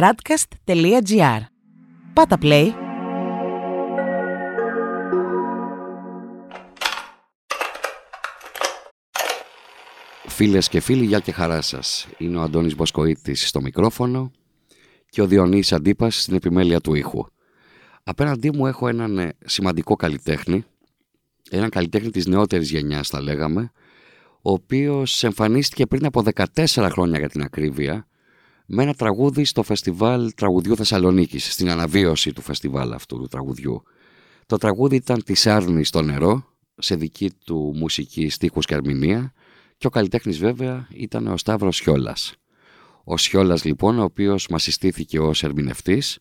radcast.gr. Πάτα play. Φίλες και φίλοι, γεια και χαρά σας. Είναι ο Αντώνης Μποσκοίτης στο μικρόφωνο και ο Διονύης Αντίπας στην επιμέλεια του ήχου. Απέναντί μου έχω έναν ε, σημαντικό καλλιτέχνη, έναν καλλιτέχνη της νεότερης γενιάς θα λέγαμε, ο οποίος εμφανίστηκε πριν από 14 χρόνια για την ακρίβεια, με ένα τραγούδι στο φεστιβάλ τραγουδιού Θεσσαλονίκης, στην αναβίωση του φεστιβάλ αυτού του τραγουδιού. Το τραγούδι ήταν «Της Άρνη στο νερό», σε δική του μουσική στίχους και ερμηνεία και ο καλλιτέχνης βέβαια ήταν ο Σταύρος Σιόλας. Ο Σιόλας λοιπόν, ο οποίος μας συστήθηκε ως ερμηνευτής,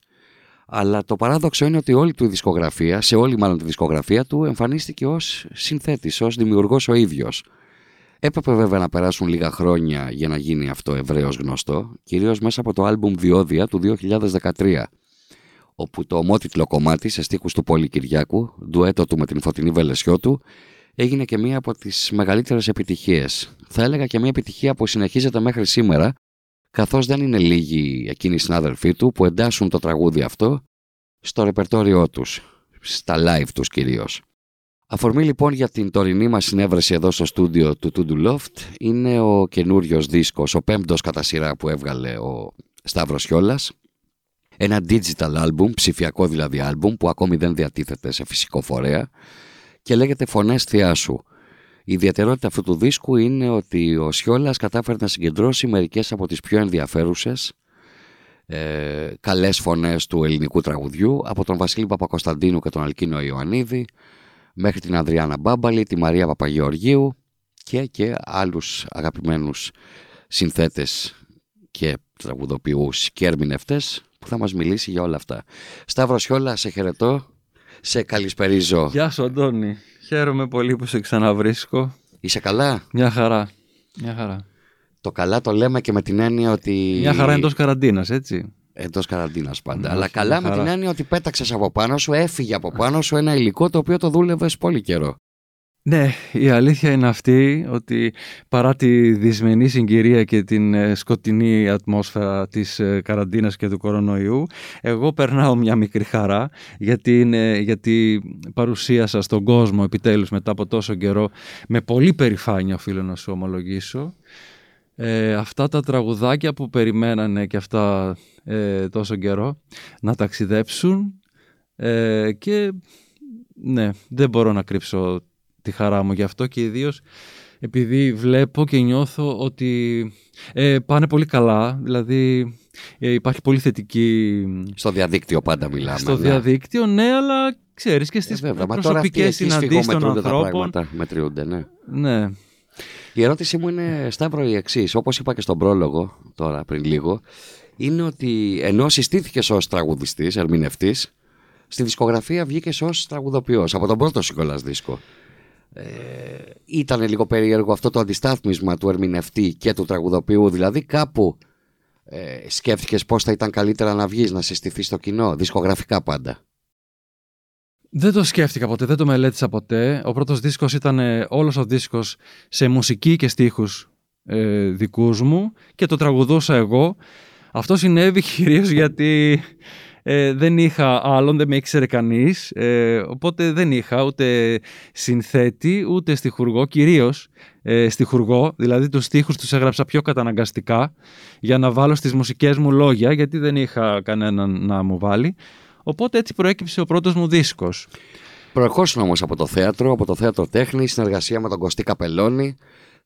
αλλά το παράδοξο είναι ότι όλη του η δισκογραφία, σε όλη μάλλον τη δισκογραφία του, εμφανίστηκε ως συνθέτης, ως δημιουργός ο ίδιος. Έπρεπε βέβαια να περάσουν λίγα χρόνια για να γίνει αυτό ευρέως γνωστό, κυρίως μέσα από το άλμπουμ Διόδια του 2013, όπου το ομότιτλο κομμάτι σε στίχους του Πόλη Κυριάκου, ντουέτο του με την Φωτεινή Βελεσιώτου, έγινε και μία από τις μεγαλύτερες επιτυχίες. Θα έλεγα και μία επιτυχία που συνεχίζεται μέχρι σήμερα, καθώς δεν είναι λίγοι εκείνοι οι συνάδελφοί του που εντάσσουν το τραγούδι αυτό στο ρεπερτόριό τους, στα live τους κυρίως. Αφορμή λοιπόν για την τωρινή μας συνέβρεση εδώ στο στούντιο του To Loft είναι ο καινούριος δίσκος, ο πέμπτος κατά σειρά που έβγαλε ο Σταύρος Χιόλας. Ένα digital album, ψηφιακό δηλαδή album που ακόμη δεν διατίθεται σε φυσικό φορέα και λέγεται «Φωνές Θεάσου». Η ιδιαιτερότητα αυτού του δίσκου είναι ότι ο Σιόλας κατάφερε να συγκεντρώσει μερικές από τις πιο ενδιαφέρουσες ε, καλές φωνές του ελληνικού τραγουδιού από τον Βασίλη Παπακοσταντίνου και τον Αλκίνο Ιωαννίδη μέχρι την Ανδριάνα Μπάμπαλη, τη Μαρία Παπαγεωργίου και, και άλλους αγαπημένους συνθέτες και τραγουδοποιούς και ερμηνευτές που θα μας μιλήσει για όλα αυτά. Σταύρο Σιόλα, σε χαιρετώ, σε καλησπερίζω. Γεια σου Αντώνη, χαίρομαι πολύ που σε ξαναβρίσκω. Είσαι καλά; Μια χαρά, μια χαρά. Το καλά το λέμε και με την έννοια ότι... Μια χαρά εντός καραντίνας, έτσι. Εντός καραντίνας πάντα. Αλλά καλά με την έννοια ότι πέταξες από πάνω σου, έφυγε από πάνω σου ένα υλικό το οποίο το δούλευες πολύ καιρό. Ναι, η αλήθεια είναι αυτή ότι παρά τη δυσμενή συγκυρία και την ε, σκοτεινή ατμόσφαιρα της ε, καραντίνας και του κορονοϊού εγώ περνάω μια μικρή χαρά γιατί, είναι, γιατί παρουσίασα στον κόσμο επιτέλους μετά από τόσο καιρό με πολύ περηφάνεια οφείλω να σου ομολογήσω ε, αυτά τα τραγουδάκια που περιμένανε και αυτά ε, τόσο καιρό να ταξιδέψουν ε, και ναι, δεν μπορώ να κρύψω τη χαρά μου γι' αυτό και ιδίως επειδή βλέπω και νιώθω ότι ε, πάνε πολύ καλά, δηλαδή ε, υπάρχει πολύ θετική... Στο διαδίκτυο πάντα μιλάμε. Στο ναι. διαδίκτυο, ναι, αλλά ξέρεις και στις ε, προσωπικές συναντήσεις των ανθρώπων. Τα μετριούνται, ναι. Ναι, η ερώτησή μου είναι, Σταύρο, η εξής. Όπως είπα και στον πρόλογο τώρα πριν λίγο, είναι ότι ενώ συστήθηκες ως τραγουδιστής, ερμηνευτής, στη δισκογραφία βγήκες ως τραγουδοποιός από τον πρώτο Σικολά δίσκο. Ε, ήταν λίγο περίεργο αυτό το αντιστάθμισμα του ερμηνευτή και του τραγουδοποιού, δηλαδή κάπου ε, σκέφτηκες πώς θα ήταν καλύτερα να βγεις, να συστηθείς στο κοινό, δισκογραφικά πάντα. Δεν το σκέφτηκα ποτέ, δεν το μελέτησα ποτέ. Ο πρώτος δίσκος ήταν ε, όλος ο δίσκος σε μουσική και στίχους ε, δικούς μου και το τραγουδούσα εγώ. Αυτό συνέβη κυρίως γιατί ε, δεν είχα άλλον, δεν με ήξερε κανείς, ε, οπότε δεν είχα ούτε συνθέτη, ούτε στιχουργό, κυρίως ε, στιχουργό, δηλαδή τους στίχους τους έγραψα πιο καταναγκαστικά για να βάλω στις μουσικές μου λόγια, γιατί δεν είχα κανέναν να μου βάλει. Οπότε έτσι προέκυψε ο πρώτος μου δίσκος. Προερχόσουν όμως από το θέατρο, από το θέατρο τέχνης, συνεργασία με τον Κωστή Καπελώνη.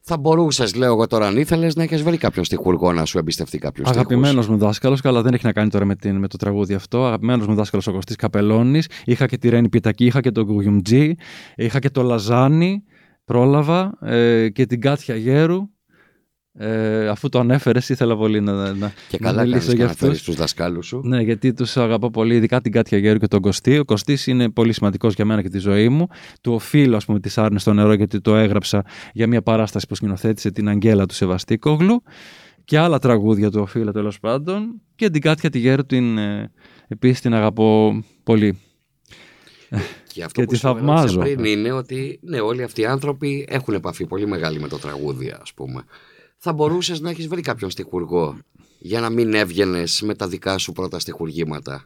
Θα μπορούσες, λέω εγώ τώρα, αν ήθελες να έχεις βρει κάποιον στιχουργό να σου εμπιστευτεί κάποιος Αγαπημένος μου δάσκαλος, καλά δεν έχει να κάνει τώρα με, την, με το τραγούδι αυτό. Αγαπημένος μου δάσκαλος ο Κωστής Καπελώνης. Είχα και τη Ρένι Πιτακή, είχα και τον Γκουγιουμτζή, είχα και το Λαζάνι. Πρόλαβα ε, και την Κάτια Γέρου ε, αφού το ανέφερες, ήθελα πολύ να, να, και καλά μιλήσω για αυτούς. τους δασκάλους σου. Ναι, γιατί τους αγαπώ πολύ, ειδικά την Κάτια Γέρου και τον Κωστή. Ο Κωστής είναι πολύ σημαντικός για μένα και τη ζωή μου. Του οφείλω, ας πούμε, τη Άρνη στο νερό, γιατί το έγραψα για μια παράσταση που σκηνοθέτησε την Αγγέλα του Σεβαστίκογλου. Και άλλα τραγούδια του οφείλω τέλος πάντων. Και την Κάτια τη Γέρου την, ε, επίσης την αγαπώ πολύ. Και αυτό και που τη θαυμάζω. πριν είναι ότι ναι, όλοι αυτοί οι άνθρωποι έχουν επαφή πολύ μεγάλη με το τραγούδι, ας πούμε θα μπορούσες να έχεις βρει κάποιον στιχουργό για να μην έβγαινες με τα δικά σου πρώτα στοιχουργήματα.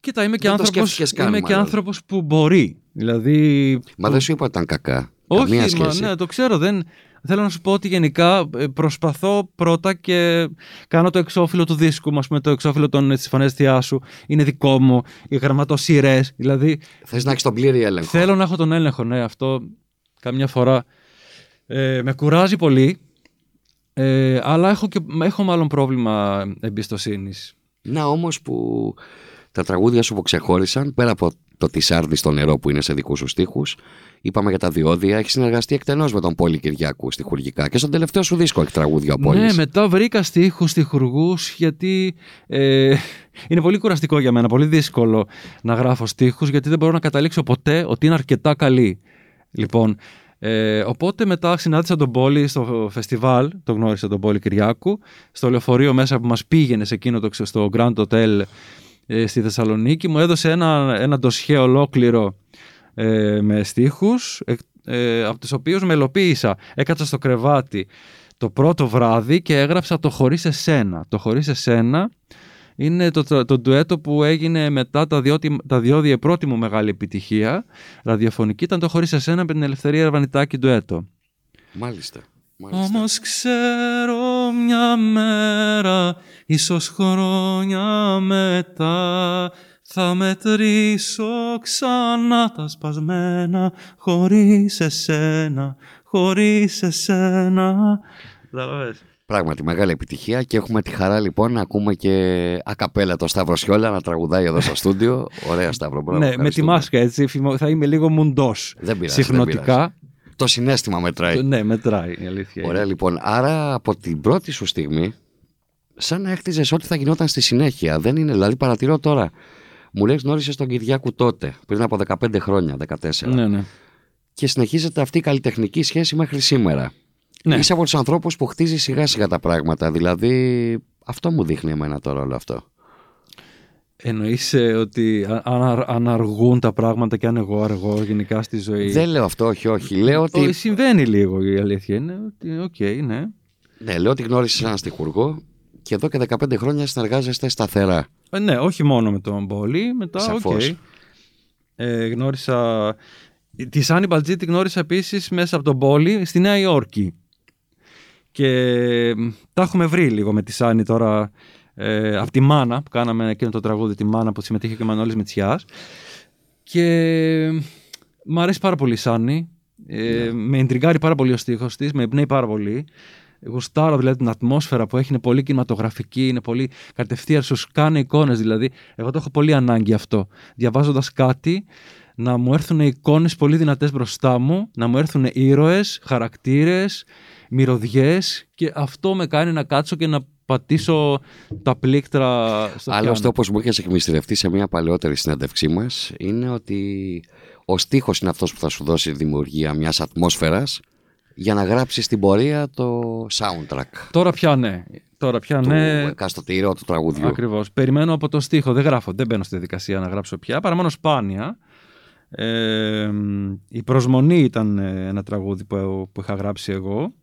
Κοίτα, είμαι και, Δεν το άνθρωπος, σκέφτηκες καν, είμαι και μάλλον. άνθρωπος που μπορεί. Δηλαδή... Μα δεν σου είπα ότι ήταν κακά. Όχι, Καμία μα, σχέση. ναι, το ξέρω. Δεν... Θέλω να σου πω ότι γενικά ε, προσπαθώ πρώτα και κάνω το εξώφυλλο του δίσκου μου, ας πούμε, το εξώφυλλο των της φωνές θεία σου. Είναι δικό μου, οι γραμματοσυρές. Δηλαδή, Θες να έχεις τον πλήρη έλεγχο. θέλω να έχω τον έλεγχο, ναι, αυτό καμιά φορά ε, με κουράζει πολύ. Ε, αλλά έχω, και, έχω μάλλον πρόβλημα εμπιστοσύνης. Να όμως που τα τραγούδια σου που ξεχώρισαν, πέρα από το Τισάρδι στο νερό που είναι σε δικούς σου στίχους, είπαμε για τα διόδια, έχεις συνεργαστεί εκτενώς με τον Πόλη Κυριάκου στιχουργικά και στον τελευταίο σου δίσκο έχει τραγούδια ο Πόλης. Ναι, μετά βρήκα στίχους, στιχουργούς, γιατί ε, είναι πολύ κουραστικό για μένα, πολύ δύσκολο να γράφω στίχους, γιατί δεν μπορώ να καταλήξω ποτέ ότι είναι αρκετά καλή. Λοιπόν, ε, οπότε μετά συνάντησα τον Πόλη στο φεστιβάλ, το γνώρισα τον Πόλη Κυριάκου, στο λεωφορείο μέσα που μας πήγαινε σε εκείνο το, ξε- στο Grand Hotel ε, στη Θεσσαλονίκη, μου έδωσε ένα, ένα ντοσιέ ολόκληρο ε, με στίχους, ε, ε, από τους οποίους μελοποίησα. Έκατσα στο κρεβάτι το πρώτο βράδυ και έγραψα το «Χωρίς εσένα». Το «Χωρίς εσένα» είναι το, το, το ντουέτο που έγινε μετά τα, διότι, τα διόδια πρώτη μου μεγάλη επιτυχία ραδιοφωνική ήταν το «Χωρίς εσένα» με την Ελευθερία Ερβανιτάκη ντουέτο. Μάλιστα. μάλιστα. Όμως ξέρω μια μέρα, ίσως χρόνια μετά, θα μετρήσω ξανά τα σπασμένα, χωρίς εσένα, χωρίς εσένα. Καταλαβες. Πράγματι, μεγάλη επιτυχία και έχουμε τη χαρά λοιπόν να ακούμε και ακαπέλα το Σταύρο Σιόλα να τραγουδάει εδώ στο στούντιο. Ωραία Σταύρο, μπράβο. ναι, με τη ευχαριστούμε. μάσκα έτσι, φημο- θα είμαι λίγο μουντός. Δεν πειράζει, δεν Συχνοτικά. Το συνέστημα μετράει. Ναι, μετράει η αλήθεια. είναι. Ωραία λοιπόν, άρα από την πρώτη σου στιγμή σαν να έχτιζες ό,τι θα γινόταν στη συνέχεια. Δεν είναι, δηλαδή παρατηρώ τώρα. Μου λέει γνώρισες τον Κυριάκου τότε, πριν από 15 χρόνια, 14. Ναι, ναι. Και συνεχίζεται αυτή η καλλιτεχνική σχέση μέχρι σήμερα. Ναι. Είσαι από τους ανθρώπους που χτίζει σιγά σιγά τα πράγματα. Δηλαδή, αυτό μου δείχνει εμένα τώρα όλο αυτό. Εννοείς ε, ότι α- αν, αν αργούν τα πράγματα και αν εγώ αργώ γενικά στη ζωή; Δεν λέω αυτό, όχι, όχι. Λέω ότι, Όχι, συμβαίνει λίγο η αλήθεια είναι ότι οκ, ναι. ναι, λέω ότι γνώρισε έναν στιχουργό και εδώ και 15 χρόνια συνεργάζεστε σταθερά. Ε, ναι, όχι μόνο με τον Πόλη, μετά οκ. Σαφώς. Ε, γνώρισα... Τη Σάνι Μπαλτζή τη γνώρισα επίσης μέσα από τον Πόλη στη Νέα Υόρκη. Και μ, τα έχουμε βρει λίγο με τη Σάνι τώρα ε, από τη Μάνα που κάναμε εκείνο το τραγούδι τη Μάνα που συμμετείχε και ο Μανώλης Μητσιάς. Και μ, μ' αρέσει πάρα πολύ η Σάνι. Ε, Με εντριγκάρει πάρα πολύ ο στίχος της, με εμπνέει πάρα πολύ. Γουστάρω δηλαδή την ατμόσφαιρα που έχει, είναι πολύ κινηματογραφική, είναι πολύ κατευθείαν, σου κάνει εικόνες δηλαδή. Εγώ το έχω πολύ ανάγκη αυτό. Διαβάζοντας κάτι, να μου έρθουν εικόνες πολύ δυνατές μπροστά μου, να μου έρθουν ήρωες, χαρακτήρες, μυρωδιές και αυτό με κάνει να κάτσω και να πατήσω τα πλήκτρα στο Άλλωστε, πιάνο. όπω μου είχες εκμυστηρευτεί σε μια παλαιότερη συνέντευξή μας, είναι ότι ο στίχος είναι αυτός που θα σου δώσει δημιουργία μιας ατμόσφαιρας για να γράψεις την πορεία το soundtrack Τώρα πια ναι. Τώρα πια του ναι. εκάστοτε ήρωα του τραγουδιού. Ακριβώς. Περιμένω από το στίχο. Δεν γράφω, δεν μπαίνω στη διαδικασία να γράψω πια, παρά μόνο σπάνια. Ε, η προσμονή ήταν ε, ένα τραγούδι που, που είχα γράψει εγώ.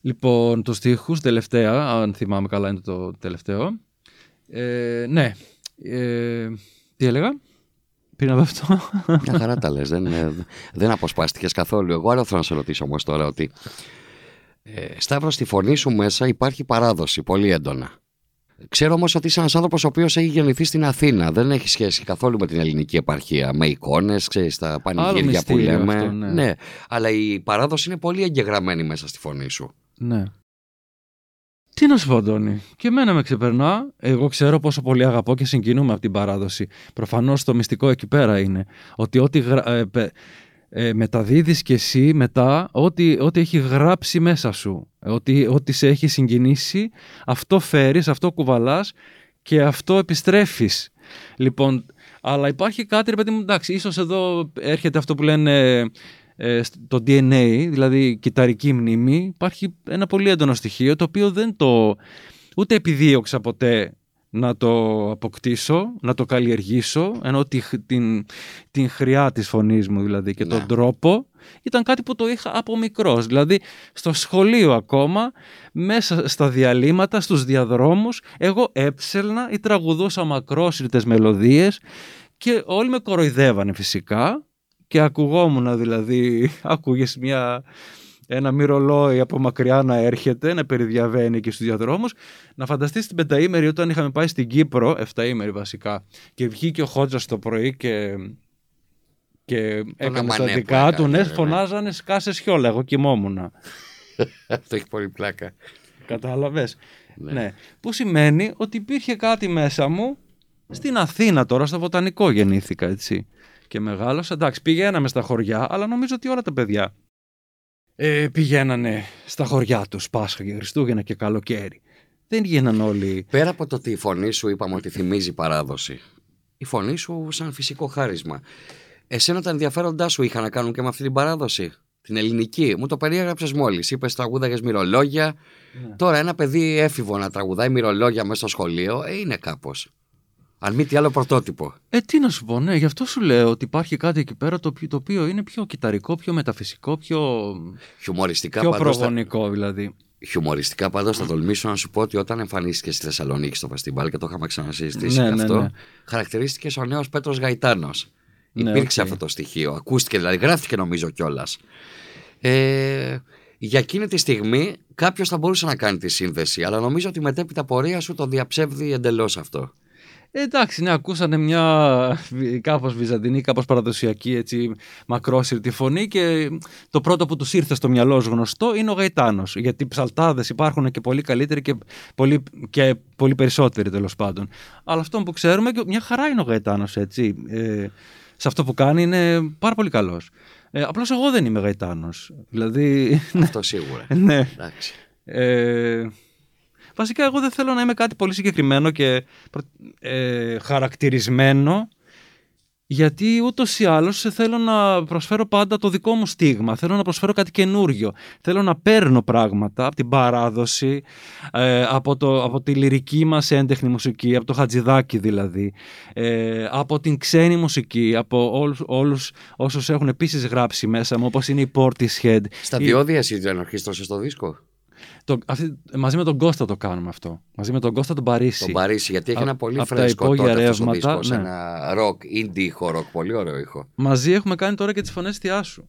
Λοιπόν, το στίχους, τελευταία, αν θυμάμαι καλά είναι το τελευταίο. Ε, ναι. Ε, τι έλεγα; Πριν από αυτό. Μια χαρά τα λες, δεν, ε, δεν αποσπάστηκες καθόλου. Εγώ άλλο θέλω να σε ρωτήσω όμως τώρα ότι ε, Σταύρο στη φωνή σου μέσα υπάρχει παράδοση πολύ έντονα. Ξέρω όμως ότι είσαι ένας άνθρωπος ο οποίος έχει γεννηθεί στην Αθήνα. Δεν έχει σχέση καθόλου με την ελληνική επαρχία. Με εικόνες, ξέρεις, τα πανηγύρια που μυστήριο λέμε. αυτό, ναι. αλλά η παράδοση είναι πολύ εγγεγραμμένη μέσα στη φωνή σου. Ναι. Τι να σου πω, Αντώνη; Και εμένα με ξεπερνά. Εγώ ξέρω πόσο πολύ αγαπώ και συγκινούμε από την παράδοση. Προφανώς το μυστικό εκεί πέρα είναι ότι ό,τι γρα... ε, πε- ε, μεταδίδεις και εσύ μετά, ό,τι, ό,τι έχει γράψει μέσα σου, ό,τι, ό,τι σε έχει συγκινήσει, αυτό φέρεις, αυτό κουβαλάς και αυτό επιστρέφεις. Λοιπόν, αλλά υπάρχει κάτι, ρε παιδί μου, εντάξει, ίσως εδώ έρχεται αυτό που λένε ε, σ- το DNA, δηλαδή κυταρική μνήμη, υπάρχει ένα πολύ έντονο στοιχείο το οποίο δεν το ούτε επιδίωξα ποτέ να το αποκτήσω, να το καλλιεργήσω, ενώ τη, την, την χρειά της φωνής μου δηλαδή και Ναι. τον τρόπο, ήταν κάτι που το είχα από μικρός. Δηλαδή στο σχολείο ακόμα, μέσα στα διαλύματα, στους διαδρόμους, εγώ έψελνα ή τραγουδούσα μακρόσυρτες μελωδίες και όλοι με κοροϊδεύανε φυσικά και ακουγόμουν δηλαδή, άκουγες μια, ένα μυρολόι από μακριά να έρχεται, να περιδιαβαίνει εκεί στους διαδρόμους. Να φανταστείς την πενταήμερη όταν είχαμε πάει στην Κύπρο, εφταήμερη βασικά, και βγήκε ο Χότζας το πρωί και, και έκανε τα αμανέ που δικά του, έκανε, ναι, ναι. φωνάζανε σκάσε σιόλα, εγώ κοιμόμουν. Αυτό έχει πολύ πλάκα. Κατάλαβες. Ναι. Ναι. Που σημαίνει ότι υπήρχε κάτι μέσα μου στην Αθήνα τώρα, στο Βοτανικό γεννήθηκα έτσι. Και μεγάλωσα. Εντάξει, πηγαίναμε στα χωριά, αλλά νομίζω ότι όλα τα παιδιά ε, πηγαίνανε στα χωριά τους Πάσχα και Χριστούγεννα και καλοκαίρι. Δεν γίναν όλοι. Πέρα από το ότι η φωνή σου είπαμε ότι θυμίζει παράδοση, η φωνή σου σαν φυσικό χάρισμα. Εσένα τα ενδιαφέροντά σου είχαν να κάνουν και με αυτή την παράδοση, την ελληνική. Μου το περιέγραψες μόλις. Είπες τραγούδαγες μυρολόγια. Ναι. Τώρα ένα παιδί έφηβο να τραγουδάει μοιρολόγια μέσα στο σχολείο, ε, είναι κάπως. Αν μη τι άλλο πρωτότυπο. Ε, τι να σου πω, ναι, γι' αυτό σου λέω ότι υπάρχει κάτι εκεί πέρα το, οποίο- το οποίο είναι πιο κυταρικό, πιο μεταφυσικό, πιο, Χιουμοριστικά πιο πάντως, θα- προγονικό δηλαδή. Χιουμοριστικά πάντως θα τολμήσω να σου πω ότι όταν εμφανίστηκες στη Θεσσαλονίκη στο φεστιβάλ και το είχαμε ξανασυζητήσει Ναι, και ναι, αυτό, ναι. χαρακτηρίστηκες ο νέος Πέτρος Γαϊτάνος. Ναι, Υπήρξε οκ. αυτό το στοιχείο. Ακούστηκε, δηλαδή γράφτηκε νομίζω κιόλας. Ε, για εκείνη τη στιγμή κάποιος θα μπορούσε να κάνει τη σύνδεση, αλλά νομίζω ότι η μετέπειτα πορεία σου το διαψεύδει εντελώς αυτό. Ε, εντάξει, ναι, ακούσανε μια βι- κάπως βυζαντινή, κάπως παραδοσιακή, έτσι, μακρόσυρτη φωνή και το πρώτο που τους ήρθε στο μυαλό ως γνωστό είναι ο Γαϊτάνος. Γιατί ψαλτάδες υπάρχουν και πολύ καλύτεροι και πολύ, και πολύ περισσότεροι τέλος πάντων. Αλλά αυτό που ξέρουμε, και μια χαρά είναι ο Γαϊτάνος, έτσι. Ε, σε αυτό που κάνει είναι πάρα πολύ καλός. Ε, απλώς εγώ δεν είμαι Γαϊτάνος. Δηλαδή, Αυτό σίγουρα. ναι. Εντάξει. Ε, βασικά εγώ δεν θέλω να είμαι κάτι πολύ συγκεκριμένο και προ- ε, χαρακτηρισμένο γιατί ούτως ή άλλως θέλω να προσφέρω πάντα το δικό μου στίγμα, θέλω να προσφέρω κάτι καινούριο, θέλω να παίρνω πράγματα από την παράδοση, ε, από, το, από τη λυρική μας έντεχνη μουσική, από το χατζηδάκι δηλαδή, ε, από την ξένη μουσική, από όλους, όλους όσους έχουν επίσης γράψει μέσα μου, όπως είναι η Portishead, Στα η- διόδια εσύ δεν ορχήστρωσε το δίσκο; Το, αυτή, μαζί με τον Κώστα το κάνουμε αυτό. Μαζί με τον Κώστα τον Παρίσι. Τον Παρίσι, γιατί έχει Α- ένα πολύ απ' τα φρέσκο υπόγεια τότε αυτός ο ρεύματα, δίσκος, ναι. Ένα rock, indie ήχο rock, πολύ ωραίο ήχο. Μαζί έχουμε κάνει τώρα και τις φωνές θειάσου.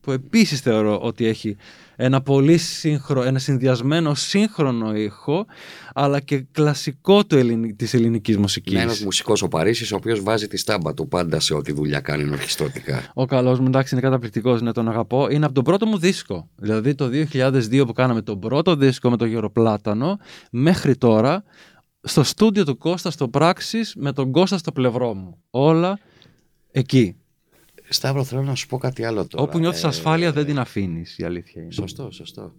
Που επίσης θεωρώ ότι έχει ένα πολύ σύγχρο, ένα συνδυασμένο σύγχρονο ήχο, αλλά και κλασικό του ελληνι, της ελληνικής μουσικής. Είναι ένα μουσικός ο Παρίσι, ο οποίος βάζει τη στάμπα του πάντα σε ό,τι δουλειά κάνει ορχιστρωτικά. Ο καλός μου, εντάξει, είναι καταπληκτικός, ναι, τον αγαπώ. Είναι από τον πρώτο μου δίσκο. Δηλαδή το 2002 που κάναμε τον πρώτο δίσκο με τον Γιώργο Πλάτανο, μέχρι τώρα, στο στούντιο του Κώστας στο Πράξης, με τον Κώστα στο πλευρό μου. Όλα εκεί. Σταύρο, θέλω να σου πω κάτι άλλο τώρα. Όπου νιώθεις Ε, ασφάλεια δεν την αφήνεις, η αλήθεια είναι. Σωστό, σωστό.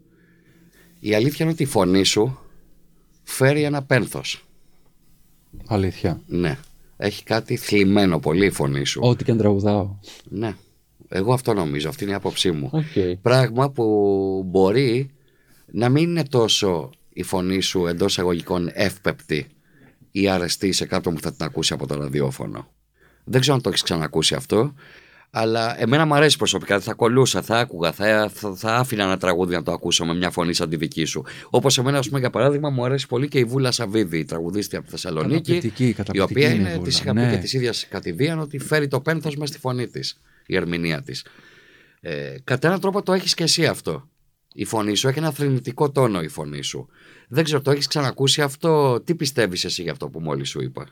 Η αλήθεια είναι ότι η φωνή σου φέρει ένα πένθος. Αλήθεια. Ναι. Έχει κάτι θλιμμένο πολύ η φωνή σου. Ό,τι και αν τραγουδάω. Ναι. Εγώ αυτό νομίζω, αυτή είναι η άποψή μου. Οκ. Πράγμα που μπορεί να μην είναι τόσο η φωνή σου εντός εισαγωγικών εύπεπτη ή αρεστή σε κάποιον που θα την ακούσει από το ραδιόφωνο. Δεν ξέρω αν το έχεις ξανακούσει αυτό, αλλά εμένα μου αρέσει προσωπικά. Θα κολλούσα, θα άκουγα, θα, θα, θα άφηνα ένα τραγούδι να το ακούσω με μια φωνή σαν τη δική σου. Όπως εμένα, ας πούμε, για παράδειγμα, μου αρέσει πολύ και η Βούλα Σαββίδη, η τραγουδίστρια από τη Θεσσαλονίκη. Καταπληκτική, Η καταπληκτική οποία είναι η είναι, Βούλα, της είχα ναι. πει και της ίδιας κατηδίαν ότι φέρει το πένθος μες στη φωνή της, η ερμηνεία της. Ε, κατά έναν τρόπο το έχεις και εσύ αυτό. Η φωνή σου έχει ένα θρηνητικό τόνο η φωνή σου. Δεν ξέρω, το έχεις ξανακούσει αυτό; Τι πιστεύεις εσύ για αυτό που μόλις σου είπα;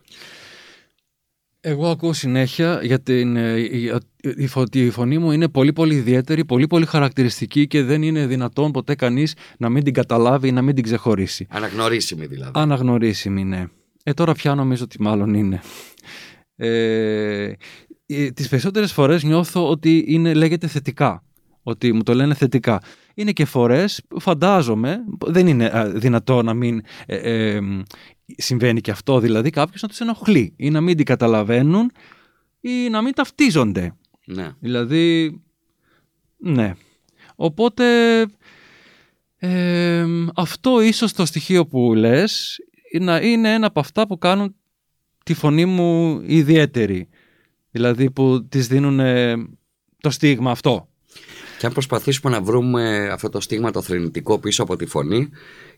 Εγώ ακούω συνέχεια για την, ε, η, η, φω- η φωνή μου είναι πολύ πολύ ιδιαίτερη, πολύ πολύ χαρακτηριστική και δεν είναι δυνατόν ποτέ κανείς να μην την καταλάβει ή να μην την ξεχωρίσει. Αναγνωρίσιμη δηλαδή. Αναγνωρίσιμη, ναι. Ε, τώρα πια νομίζω ότι μάλλον είναι. Ε, ε, τις περισσότερες φορές νιώθω ότι είναι, λέγεται θετικά. Ότι μου το λένε θετικά. Είναι και φορές, που φαντάζομαι, δεν είναι α, δυνατό να μην ε, ε, μ, συμβαίνει και αυτό, δηλαδή κάποιος να τους ενοχλεί ή να μην την καταλαβαίνουν ή να μην ταυτίζονται. Ναι. Δηλαδή, ναι. Οπότε, ε, αυτό ίσως το στοιχείο που λες να είναι ένα από αυτά που κάνουν τη φωνή μου ιδιαίτερη. Δηλαδή που της δίνουν ε, το στίγμα αυτό. Και αν προσπαθήσουμε να βρούμε αυτό το στίγμα το θρηνητικό πίσω από τη φωνή,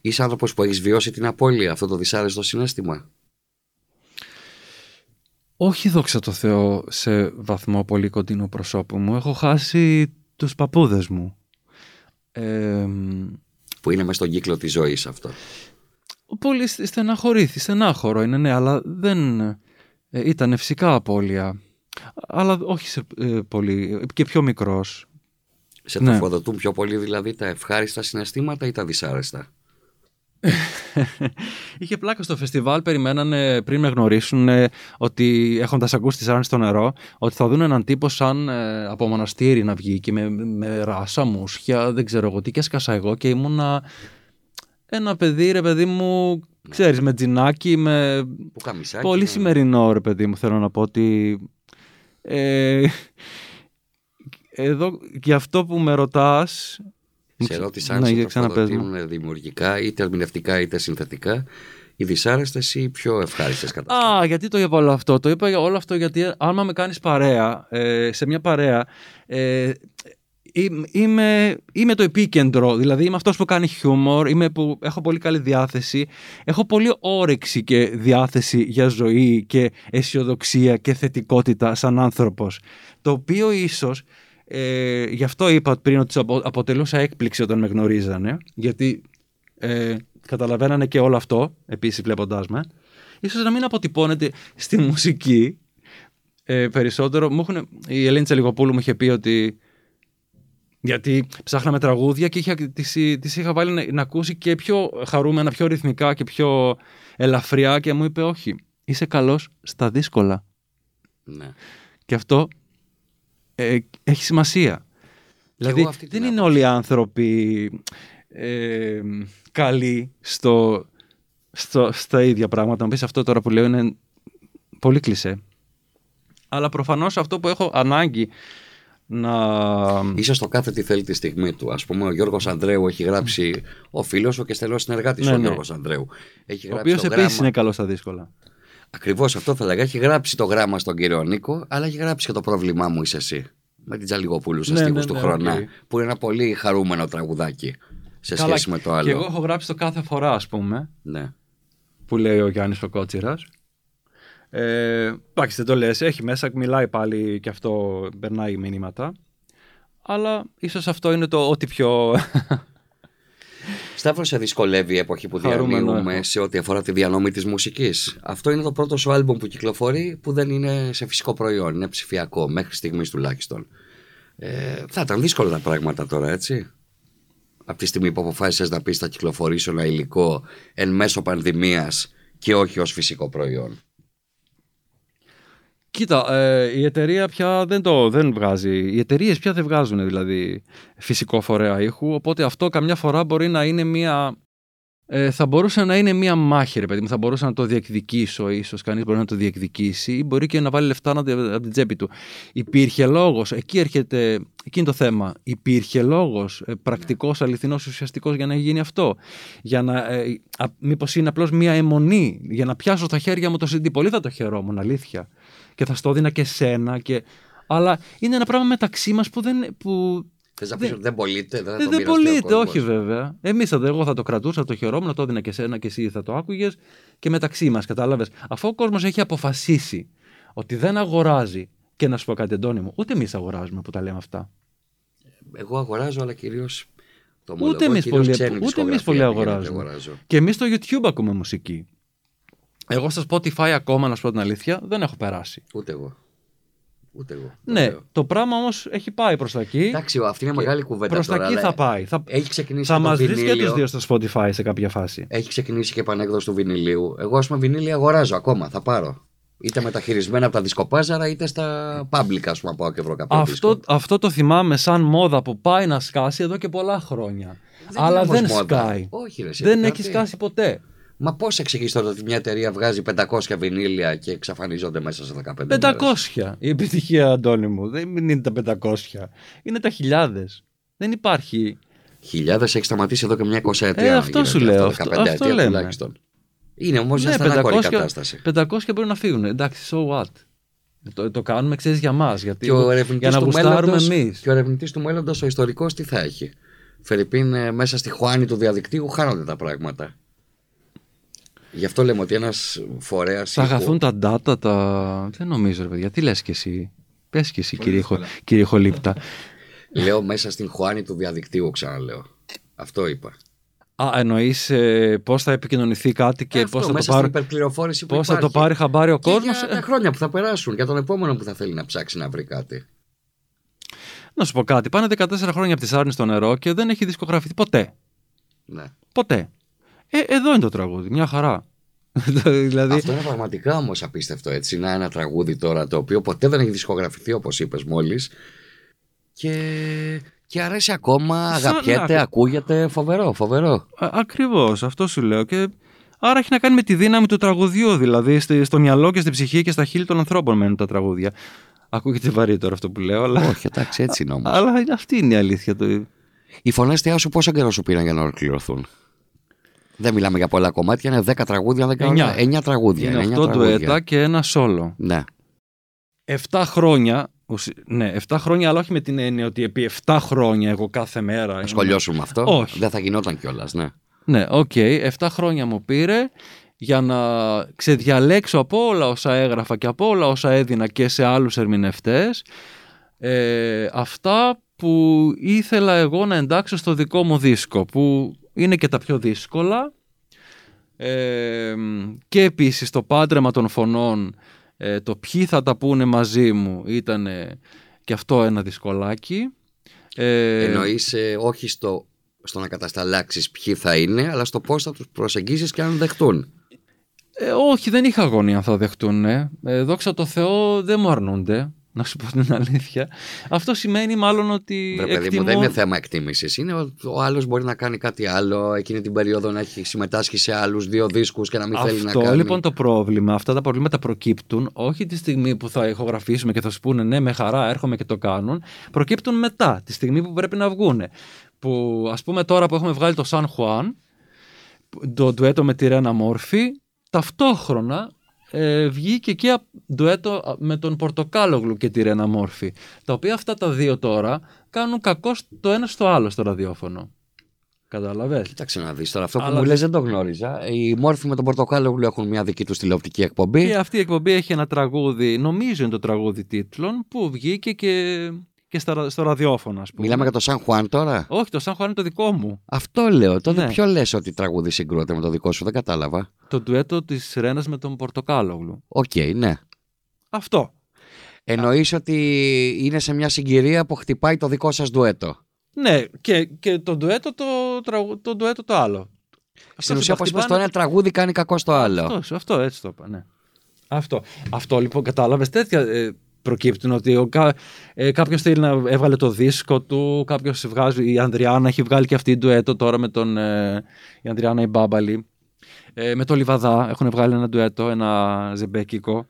είσαι άνθρωπος που έχεις βιώσει την απώλεια, αυτό το δυσάρεστο συνέστημα; Όχι δόξα τω Θεώ σε βαθμό πολύ κοντινού προσώπου μου. Έχω χάσει τους παππούδες μου. Ε, που είναι μέσα στον κύκλο της ζωής αυτό. Πολύ στεναχωρήθη, στενάχωρο είναι, ναι, αλλά δεν ε, ήταν φυσικά απώλεια. Αλλά όχι σε ε, πολύ, και πιο μικρός. Σε ναι. τροφοδοτούν πιο πολύ δηλαδή τα ευχάριστα συναισθήματα ή τα δυσάρεστα; Είχε πλάκα στο φεστιβάλ, περιμένανε πριν με γνωρίσουν ότι έχοντας ακούσει τη Σάραν στο νερό, ότι θα δουν έναν τύπο σαν ε, από μοναστήρι να βγει και με, με ράσα, μουσια, δεν ξέρω εγώ τι, και έσκασα εγώ και ήμουνα ένα παιδί, ρε παιδί μου, ξέρεις, με τζινάκι, με... Πολύ ναι. σημερινό, ρε παιδί μου, θέλω να πω ότι... Ε, εδώ, για αυτό που με ρωτάς, σε ρώτησαν ναι, αν σε δημιουργικά, είτε ερμηνευτικά είτε συνθετικά, οι δυσάρεστες ή οι πιο ευχάριστες καταστάσει. Α, γιατί το είπα όλο αυτό. Το είπα όλο αυτό γιατί άμα με κάνεις παρέα, ε, σε μια παρέα, ε, είμαι, είμαι το επίκεντρο. Δηλαδή είμαι αυτός που κάνει χιούμορ, είμαι που έχω πολύ καλή διάθεση, έχω πολύ όρεξη και διάθεση για ζωή και αισιοδοξία και θετικότητα σαν άνθρωπος. Το οποίο ίσως ε, γι' αυτό είπα πριν ότι αποτελούσα έκπληξη όταν με γνωρίζανε, γιατί ε, καταλαβαίνανε και όλο αυτό, επίσης βλέποντάς με. Ίσως να μην αποτυπώνεται στη μουσική ε, περισσότερο. Μου έχουν, η Ελένη Τσελιγοπούλου μου είχε πει ότι γιατί ψάχναμε τραγούδια και είχα, τις, τις είχα βάλει να, να, ακούσει και πιο χαρούμενα, πιο ρυθμικά και πιο ελαφριά και μου είπε όχι, είσαι καλός στα δύσκολα. Ναι. Και αυτό ε, έχει σημασία. Δηλαδή δεν είναι όλοι οι άνθρωποι ε, καλοί στο, στο, στα ίδια πράγματα. Να πεις αυτό τώρα που λέω είναι πολύ κλισέ. Αλλά προφανώς αυτό που έχω ανάγκη να... Ίσως το κάθε τι θέλει τη στιγμή του. Ας πούμε ο Γιώργος Ανδρέου έχει γράψει, ο φίλος σου και στελός συνεργάτης ναι, ο ναι. Γιώργος Ανδρέου. Έχει ο οποίος επίσης γράμμα... είναι καλός στα δύσκολα. Ακριβώς αυτό θα λέγα. Έχει γράψει το γράμμα στον κύριο Νίκο, αλλά έχει γράψει και το πρόβλημά μου είσαι εσύ. Με την Τζαλιγοπούλου σε ναι, ναι, του ναι, Χρονά. Που είναι ένα πολύ χαρούμενο τραγουδάκι σε Καλά, σχέση με το άλλο. Και εγώ έχω γράψει το κάθε φορά, ας πούμε. Ναι. Που λέει ο Γιάννης ο Κότσιρα. Ε, εντάξει, δεν το λες. Έχει μέσα, μιλάει πάλι και αυτό, περνάει μηνύματα. Αλλά ίσως αυτό είναι το ό,τι πιο Σταύρος, σε δυσκολεύει η εποχή που διανύουμε σε ό,τι αφορά τη διανομή της μουσικής; Αυτό είναι το πρώτο σου άλμπουμ που κυκλοφορεί που δεν είναι σε φυσικό προϊόν, είναι ψηφιακό, μέχρι στιγμής τουλάχιστον. Ε, θα ήταν δύσκολα τα πράγματα τώρα, έτσι. Από τη στιγμή που αποφάσισες να πεις θα κυκλοφορήσω ένα υλικό εν μέσω πανδημίας και όχι ως φυσικό προϊόν. Κοίτα, ε, η εταιρεία πια δεν το δεν βγάζει. Οι εταιρείες πια δεν βγάζουν δηλαδή φυσικό φορέα ήχου. Οπότε αυτό καμιά φορά μπορεί να είναι μία. Ε, θα μπορούσε να είναι μία μάχη, ρε παιδί μου. Θα μπορούσα να το διεκδικήσω, ίσως κανείς μπορεί να το διεκδικήσει, ή μπορεί και να βάλει λεφτά από την τσέπη του. Υπήρχε λόγος, εκεί έρχεται. Εκεί είναι το θέμα. Υπήρχε λόγος ε, πρακτικός, αληθινός, ουσιαστικός για να γίνει αυτό; Για να. Ε, Μήπως είναι απλώς μία αιμονή για να πιάσω στα χέρια μου το CD. Πολύ θα το χαιρόμουν, αλήθεια και θα στο έδινα και σένα. Και... Αλλά είναι ένα πράγμα μεταξύ μας που δεν. Που... Θες να πεις ότι δεν πωλείται, δεν θα Δεν πωλείται, όχι βέβαια. Εμείς θα, εγώ θα το κρατούσα, θα το χαιρόμουν, το έδινα και σένα και εσύ θα το άκουγες και μεταξύ μας, κατάλαβες. Αφού ο κόσμος έχει αποφασίσει ότι δεν αγοράζει. Και να σου πω κάτι, Αντώνη μου, ούτε εμείς αγοράζουμε που τα λέμε αυτά. Εγώ αγοράζω, αλλά κυρίως το ούτε εμείς πολύ, ούτε εμείς πολύ αγοράζουμε. Και εμείς στο YouTube ακούμε μουσική. Εγώ στο Spotify ακόμα, να σου πω την αλήθεια, δεν έχω περάσει. Ούτε εγώ. Ούτε εγώ. Ναι, το πράγμα όμως έχει πάει προς τα εκεί. Εντάξει, αυτή είναι μεγάλη κουβέντα. Προς τα εκεί θα πάει. Θα, έχει ξεκινήσει θα μας βρει και τους δύο στο Spotify σε κάποια φάση. Έχει ξεκινήσει και επανέκδοση του βινιλίου. Εγώ, ας πούμε, βινίλια αγοράζω ακόμα. Θα πάρω. Είτε μεταχειρισμένα από τα δισκοπάζαρα, είτε στα public, ας πούμε, από και κάποιο αυτό, αυτό το θυμάμαι σαν μόδα που πάει να σκάσει εδώ και πολλά χρόνια. Δεν Αλλά δεν σκάει. Όχι, ρε, δεν έχει σκάσει ποτέ. Μα πώς εξηγείς τώρα ότι μια εταιρεία βγάζει 500 βινίλια και εξαφανίζονται μέσα σε 15 500. Μέρες. Η επιτυχία, Αντώνη μου. Δεν είναι τα 500. Είναι τα χιλιάδες. Δεν υπάρχει. Χιλιάδες έχει σταματήσει εδώ και μια 20 ετία. Ε, αυτό σου λέω. 15 αυτό, αυτό λέμε. τουλάχιστον. Είναι όμως Ναι, μια στεναχωρή 500 κατάσταση. 500 μπορεί να φύγουν. Εντάξει, so what; Το, το κάνουμε, ξέρεις για μας. Γιατί Και ο για ερευνητής να του γουστάρουμε μέλλοντος, εμείς. και ο ερευνητής του μέλλοντος, ο ιστορικός, τι θα έχει; Φερρυπίν ε, μέσα στη χουάνη του διαδικτύου χάνονται τα πράγματα. Γι' αυτό λέμε ότι ένας φορέας... Θα ήχου- χαθούν τα data, τα. Δεν νομίζω, ρε παιδιά. Τι λες κι εσύ; Πες κι εσύ, κύριε, Χο... κύριε Χολύπτα. Λέω μέσα στην χουάνη του διαδικτύου, ξαναλέω. Αυτό είπα. Α, εννοείς ε, πώς θα επικοινωνηθεί κάτι και Ε, αυτό, πώς θα, το μέσα πάρει, στην υπερπληροφόρηση που πώς θα το υπάρχει. πάρει χαμπάρι ο Και κόσμος; για τα χρόνια που θα περάσουν, για τον επόμενο που θα θέλει να ψάξει να βρει κάτι. Να σου πω κάτι. Πάνε 14 χρόνια από τη Σάρνη στο νερό και δεν έχει δισκογραφηθεί ποτέ. Ναι. Ποτέ. Ε, εδώ είναι το τραγούδι. Μια χαρά. δηλαδή. Αυτό είναι πραγματικά όμως απίστευτο έτσι. Να ένα τραγούδι τώρα το οποίο ποτέ δεν έχει δισκογραφηθεί όπως είπες μόλις. Και, και αρέσει ακόμα, Σαν αγαπιέται, να- ακούγεται. Φοβερό, φοβερό. Ακριβώς, αυτό σου λέω. Και άρα έχει να κάνει με τη δύναμη του τραγουδιού. Δηλαδή στη- στο μυαλό και στην ψυχή και στα χείλη των ανθρώπων μένουν τα τραγούδια. Ακούγεται βαρύ τώρα αυτό που λέω, αλλά, Όχι, εντάξει, έτσι είναι όμως. αλλά αυτή είναι η αλήθεια. Το... Οι φωνές θεά σου πόσο καιρό σου πήραν για να ολοκληρωθούν; Δεν μιλάμε για πολλά κομμάτια, είναι 10 τραγούδια, δεν κάνω Εννιά. 9 τραγούδια. Είναι εννιά αυτό τραγούδια. ντουέτα και ένα σόλο. Ναι. 7 χρόνια. ουσι- Ναι, 7 χρόνια, αλλά όχι με την έννοια ότι επί 7 χρόνια εγώ κάθε μέρα. Να ήμουν- σχολιάσουμε αυτό. Όχι. Δεν θα γινόταν κιόλας, ναι. Ναι, οκ. 7 χρόνια μου πήρε για να ξεδιαλέξω από όλα όσα έγραφα και από όλα όσα έδινα και σε άλλους ερμηνευτές ε, αυτά που ήθελα εγώ να εντάξω στο δικό μου δίσκο που είναι και τα πιο δύσκολα ε, και επίσης το πάντρεμα των φωνών ε, το ποιοι θα τα πούνε μαζί μου ήταν και αυτό ένα δυσκολάκι ε, Εννοείς ε, όχι στο, στο να κατασταλάξεις ποιοι θα είναι, αλλά στο πώς θα τους προσεγγίσεις και αν δεχτούν. Ε, όχι, δεν είχα αγωνία αν θα δεχτούν. Ε. δόξα τω Θεώ δεν μου αρνούνται, να σου πω την αλήθεια. Αυτό σημαίνει μάλλον ότι Βρε παιδί μου, εκτιμώ... δεν είναι θέμα εκτίμησης. Είναι ο, ο άλλος μπορεί να κάνει κάτι άλλο, εκείνη την περίοδο να έχει συμμετάσχει σε άλλους δύο δίσκους και να μην θέλει να Αυτό κάνει. λοιπόν το πρόβλημα, αυτά τα προβλήματα προκύπτουν όχι τη στιγμή που θα ηχογραφήσουμε και θα σου πούνε ναι με χαρά έρχομαι και το κάνουν, προκύπτουν μετά, τη στιγμή που πρέπει να βγουν. Που ας πούμε τώρα που έχουμε βγάλει το San Juan, το ντουέτο με τη Ρένα Μόρφη, ταυτόχρονα ε, βγήκε και α- ντουέτο με τον Πορτοκάλογλου και τη Ρένα Μόρφη. Τα οποία αυτά τα δύο τώρα κάνουν κακό το ένα στο άλλο στο ραδιόφωνο. Κατάλαβες. Κοίταξε να δεις τώρα. Αυτό που Αλλά μου δι- λες δεν το γνώριζα. Η Μόρφη με τον Πορτοκάλογλου έχουν μια δική τους τηλεοπτική εκπομπή. Και αυτή η εκπομπή έχει ένα τραγούδι, νομίζω είναι το τραγούδι τίτλων, που βγήκε και, και στα, στο ραδιόφωνο, ας πούμε. Μιλάμε για το Σαν Χουάν τώρα; Όχι, το Σαν Χουάν είναι το δικό μου. Αυτό λέω. Τότε Ναι. ποιο λες ότι τραγούδι συγκρούεται με το δικό σου, δεν κατάλαβα. Το ντουέτο της Ρένας με τον Πορτοκάλογλου. Οκ, ναι. Αυτό. Εννοείς ότι είναι σε μια συγκυρία που χτυπάει το δικό σας ντουέτο; Ναι, και, και το ντουέτο το, τραγου- το, ντουέτο το άλλο. Στην Αυτό ουσία, το όπως είπες, το χτυπάνε- ένα τραγούδι κάνει κακό στο άλλο. Αυτό, αυτό έτσι το είπα, ναι. Αυτό. Αυτό λοιπόν κατάλαβες τέτοια ε, προκύπτουν ότι ο, κα, ε, κάποιος θέλει να έβγαλε το δίσκο του, κάποιος βγάζει, η Ανδριάνα έχει βγάλει και αυτή ντουέτο τώρα με τον, ε, η Ανδριάνα η Μπάμπαλη. Ε, με το Λιβαδά έχουν βγάλει ένα ντουέτο, ένα ζεμπέκικο.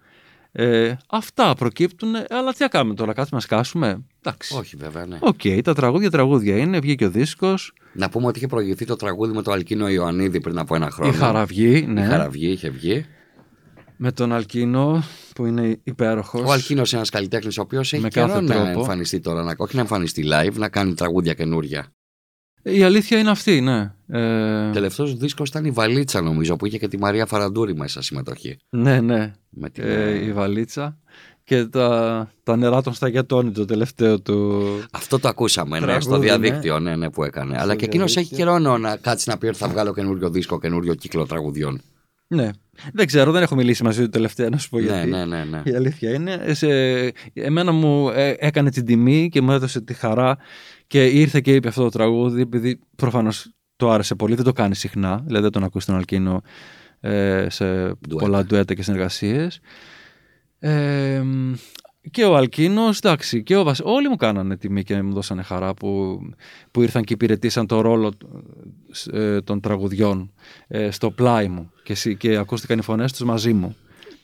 Ε, αυτά προκύπτουν, ε, αλλά τι θα κάνουμε τώρα, κάτσουμε να σκάσουμε. Εντάξει. Όχι, βέβαια, ναι. Οκ, τα τραγούδια τραγούδια είναι, βγήκε ο δίσκος, Να πούμε ότι είχε προηγηθεί το τραγούδι με τον Αλκίνοο Ιωαννίδη πριν από ένα χρόνο. η Χαραυγή, ναι, Η Χαραυγή είχε βγει. Με τον Αλκίνοο που είναι υπέροχος. Ο Αλκίνοος είναι ένας καλλιτέχνης ο οποίος έχει Με καιρό κάθε να τρόπο. εμφανιστεί τώρα, να, όχι να εμφανιστεί live, να κάνει τραγούδια καινούρια. Η αλήθεια είναι αυτή, ναι. Ε, Τελευταίος δίσκος ήταν η Βαλίτσα, νομίζω, που είχε και τη Μαρία Φαραντούρη μέσα συμμετοχή. ναι, ναι. Με την, Ε, η βαλίτσα και τα, τα νερά των σταγιατώνει το τελευταίο του. Αυτό το ακούσαμε ναι, στο Τραγούδι, διαδίκτυο ναι, ναι, που έκανε. Αλλά και εκείνος έχει διαδίκτυο. καιρό να- να κάτσει να πει ότι θα βγάλω καινούριο δίσκο, καινούριο κύκλο τραγουδιών. Ναι. Δεν ξέρω, δεν έχω μιλήσει μαζί του τελευταία να σου πω Ναι, γιατί. ναι, ναι, ναι. Η αλήθεια είναι, ε, σε, εμένα μου ε, έκανε την τιμή και μου έδωσε τη χαρά και ήρθε και είπε αυτό το τραγούδι επειδή προφανώς το άρεσε πολύ, δεν το κάνει συχνά, δηλαδή δεν τον ακούσει τον Αλκίνο ε, σε πολλά ντουέτα και συνεργασίες. Ε, και ο Αλκίνος, εντάξει, και ο Βασ... όλοι μου κάνανε τιμή και μου δώσανε χαρά που, που ήρθαν και υπηρετήσαν το ρόλο ε, των τραγουδιών ε, στο πλάι μου και, συ- και ακούστηκαν οι φωνές τους μαζί μου.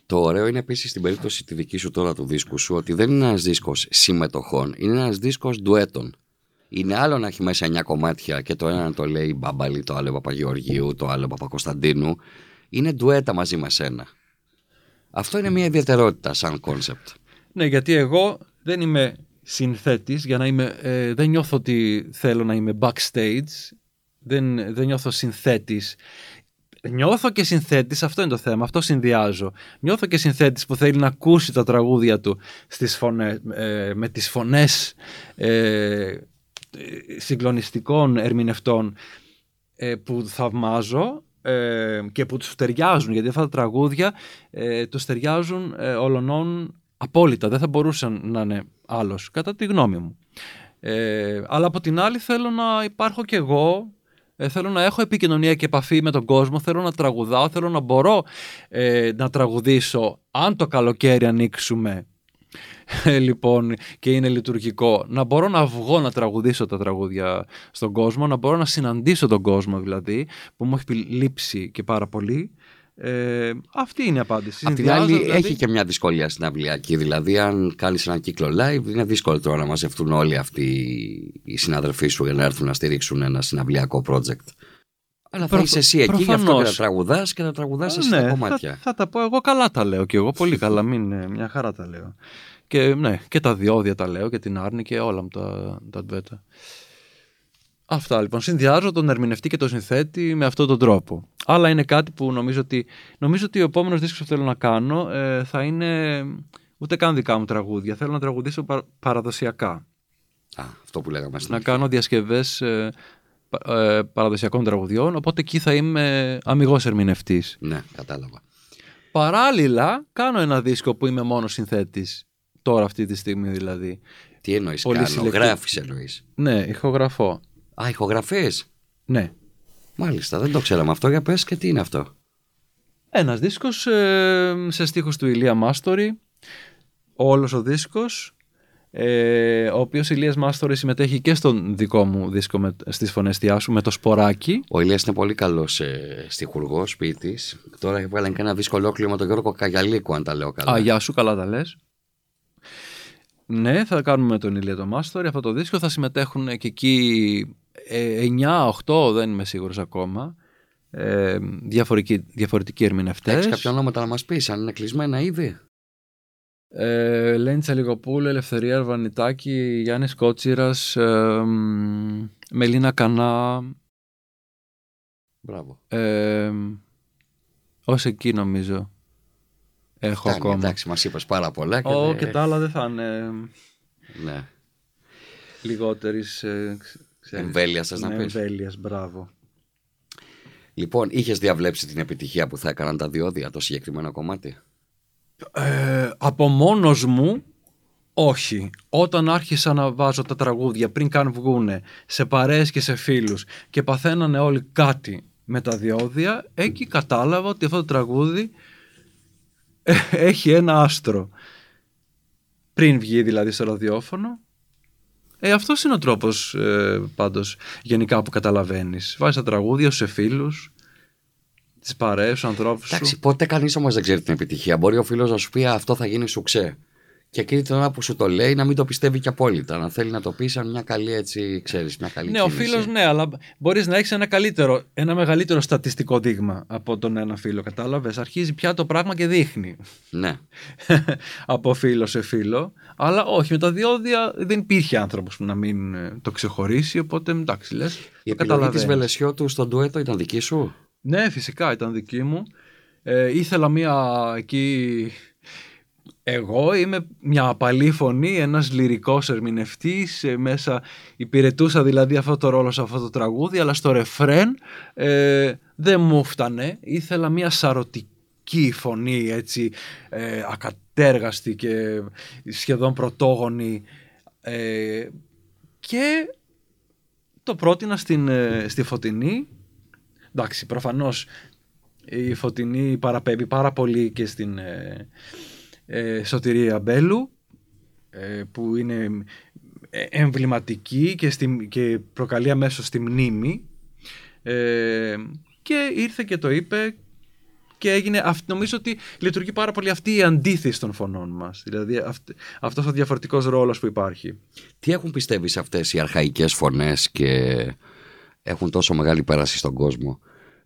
Το ωραίο είναι επίσης στην περίπτωση τη δική σου τώρα του δίσκου σου ότι δεν είναι ένας δίσκος συμμετοχών, είναι ένας δίσκος ντουέτων. Είναι άλλο να έχει μέσα 9 κομμάτια και το ένα να το λέει Μπαμπαλή, το άλλο Παπαγεωργίου, το άλλο Παπακοσταντίνου. είναι ντουέτα μαζί με σένα. Αυτό είναι μια ιδιαιτερότητα σαν concept. Ναι, γιατί εγώ δεν είμαι συνθέτης για να είμαι, ε, δεν νιώθω ότι θέλω να είμαι backstage, δεν, δεν νιώθω συνθέτης. Νιώθω και συνθέτης, αυτό είναι το θέμα, αυτό συνδυάζω. Νιώθω και συνθέτης που θέλει να ακούσει τα τραγούδια του στις φωνές, ε, με τις φωνές ε, συγκλονιστικών ερμηνευτών ε, που θαυμάζω ε, και που τους ταιριάζουν, γιατί αυτά τα τραγούδια ε, τους ταιριάζουν ε, ολονών απόλυτα, δεν θα μπορούσαν να είναι άλλος, κατά τη γνώμη μου. Ε, αλλά από την άλλη θέλω να υπάρχω κι εγώ, ε, θέλω να έχω επικοινωνία και επαφή με τον κόσμο, θέλω να τραγουδάω, θέλω να μπορώ ε, να τραγουδήσω αν το καλοκαίρι ανοίξουμε. Ε, λοιπόν και είναι λειτουργικό. Να μπορώ να βγω να τραγουδήσω τα τραγούδια στον κόσμο να μπορώ να συναντήσω τον κόσμο δηλαδή που μου έχει λείψει και πάρα πολύ ε, αυτή είναι η απάντηση. Απ' την άλλη, δηλαδή... έχει και μια δυσκολία στην αυλιακή. Δηλαδή, αν κάνεις ένα κύκλο live, είναι δύσκολο τώρα να μαζευτούν όλοι αυτοί οι συναδελφοί σου για να έρθουν να στηρίξουν ένα συναυλιακό project. Αλλά θα είσαι εσύ εκεί γι' αυτό και να τραγουδάς και να τραγουδάς εσύ ναι, τα κομμάτια. Θα, θα, τα πω εγώ καλά τα λέω και εγώ πολύ καλά. Μην, ε, μια χαρά τα λέω. Και, ναι, και τα διόδια τα λέω και την άρνη και όλα μου τα, τα ντβέτα. Αυτά λοιπόν. Συνδυάζω τον ερμηνευτή και τον συνθέτη με αυτόν τον τρόπο. Αλλά είναι κάτι που νομίζω ότι, νομίζω ότι ο επόμενος δίσκος που θέλω να κάνω ε, θα είναι ούτε καν δικά μου τραγούδια. Θέλω να τραγουδήσω παραδοσιακά. Α, αυτό που λέγαμε Να κάνω διασκευές ε, ε, παραδοσιακών τραγουδιών. Οπότε εκεί θα είμαι αμυγός ερμηνευτής. Ναι, κατάλαβα. Παράλληλα, κάνω ένα δίσκο που είμαι μόνος συνθέτης. Τώρα, αυτή τη στιγμή δηλαδή. Τι εννοείς, κάνω, γράφεις εννοείς. Ναι, ηχογραφώ. Α, ηχογραφείς. Ναι. Μάλιστα, δεν το ξέραμε αυτό. Για πες και τι είναι αυτό. Ένας δίσκος ε, σε στίχους του Ηλία Μάστορη. Όλος ο δίσκος. Ε, ο οποίος Ηλίας Μάστορη συμμετέχει και στον δικό μου δίσκο με, στις φωνές σου με το σποράκι. Ο Ηλίας είναι πολύ καλός ε, στιχουργός, ποιητής. Τώρα έβγαλε και ένα δίσκο ολόκληρο με τον Γιώργο Καγιαλίκου αν τα λέω καλά. Α, γεια σου, καλά τα λες. Ναι, θα κάνουμε τον Ηλία το Μάστορη αυτό το δίσκο. Θα συμμετέχουν και εκεί 9-8, δεν είμαι σίγουρος ακόμα. Ε, διαφορετικοί, διαφορετικοί ερμηνευτές. Έχεις κάποια ονόματα να μας πεις, αν είναι κλεισμένα ήδη; Ε, Λένη Τσαλιγοπούλου, Ελευθερία Αρβανιτάκη, Γιάννης Κότσιρας, ε, Μελίνα Κανά. Μπράβο. Ε, ως εκεί νομίζω. Έχω ακόμα. Εντάξει, μας είπες πάρα πολλά. Και, oh, και τα άλλα δεν θα είναι. Ναι. Λιγότερη. Ε, εμβέλεια, θες να ναι, πεις; Εμβέλειας, μπράβο. Λοιπόν, είχες διαβλέψει την επιτυχία που θα έκαναν τα διόδια το συγκεκριμένο κομμάτι; Ε, από μόνος μου, όχι. Όταν άρχισα να βάζω τα τραγούδια πριν καν βγούνε σε παρέες και σε φίλους και παθαίνανε όλοι κάτι με τα διόδια, εκεί κατάλαβα ότι αυτό το τραγούδι έχει ένα άστρο. Πριν βγει δηλαδή στο ραδιόφωνο. Ε, αυτός είναι ο τρόπος ε, πάντως γενικά που καταλαβαίνεις. Βάζεις τα τραγούδια σε φίλους, τις παρέες, τους ανθρώπους σου. Εντάξει, ποτέ κανείς όμως δεν ξέρει την επιτυχία. Μπορεί ο φίλος να σου πει Αυτό θα γίνει σου ξέ. Και εκείνη την ώρα που σου το λέει να μην το πιστεύει και απόλυτα. Να θέλει να το πει σαν μια καλή έτσι, ξέρεις, μια καλή Ναι, κίνηση. ο φίλος, ναι, αλλά μπορείς να έχεις ένα καλύτερο, ένα μεγαλύτερο στατιστικό δείγμα από τον ένα φίλο. Κατάλαβες. Αρχίζει πια το πράγμα και δείχνει. Ναι. από φίλο σε φίλο. Αλλά όχι, με τα διόδια δεν υπήρχε άνθρωπος που να μην ε, το ξεχωρίσει. Οπότε εντάξει, λες. Η επιλογή της Βελεσιώτου στον ντουέτο ήταν δική σου; Ναι, φυσικά ήταν δική μου. Ε, ήθελα μία εκεί εγώ είμαι μια απαλή φωνή, ένας λυρικός ερμηνευτής, ε, μέσα υπηρετούσα δηλαδή αυτό το ρόλο σε αυτό το τραγούδι, αλλά στο ρεφρέν ε, δεν μου φτανε. Ήθελα μια σαρωτική φωνή, έτσι, ε, ακατέργαστη και σχεδόν πρωτόγονη ε, και το πρότεινα στην, ε, στη Φωτεινή. Εντάξει, προφανώς η Φωτεινή παραπέμπει πάρα πολύ και στην ε, Σωτηρία Μπέλου ε, που είναι ε, εμβληματική και, στη, και προκαλεί αμέσως στη μνήμη ε, και ήρθε και το είπε και έγινε, νομίζω ότι λειτουργεί πάρα πολύ αυτή η αντίθεση των φωνών μας. Δηλαδή αυ, αυτός ο διαφορετικός ρόλος που υπάρχει. Τι έχουν πιστεύει αυτές οι αρχαϊκές φωνές και έχουν τόσο μεγάλη πέραση στον κόσμο;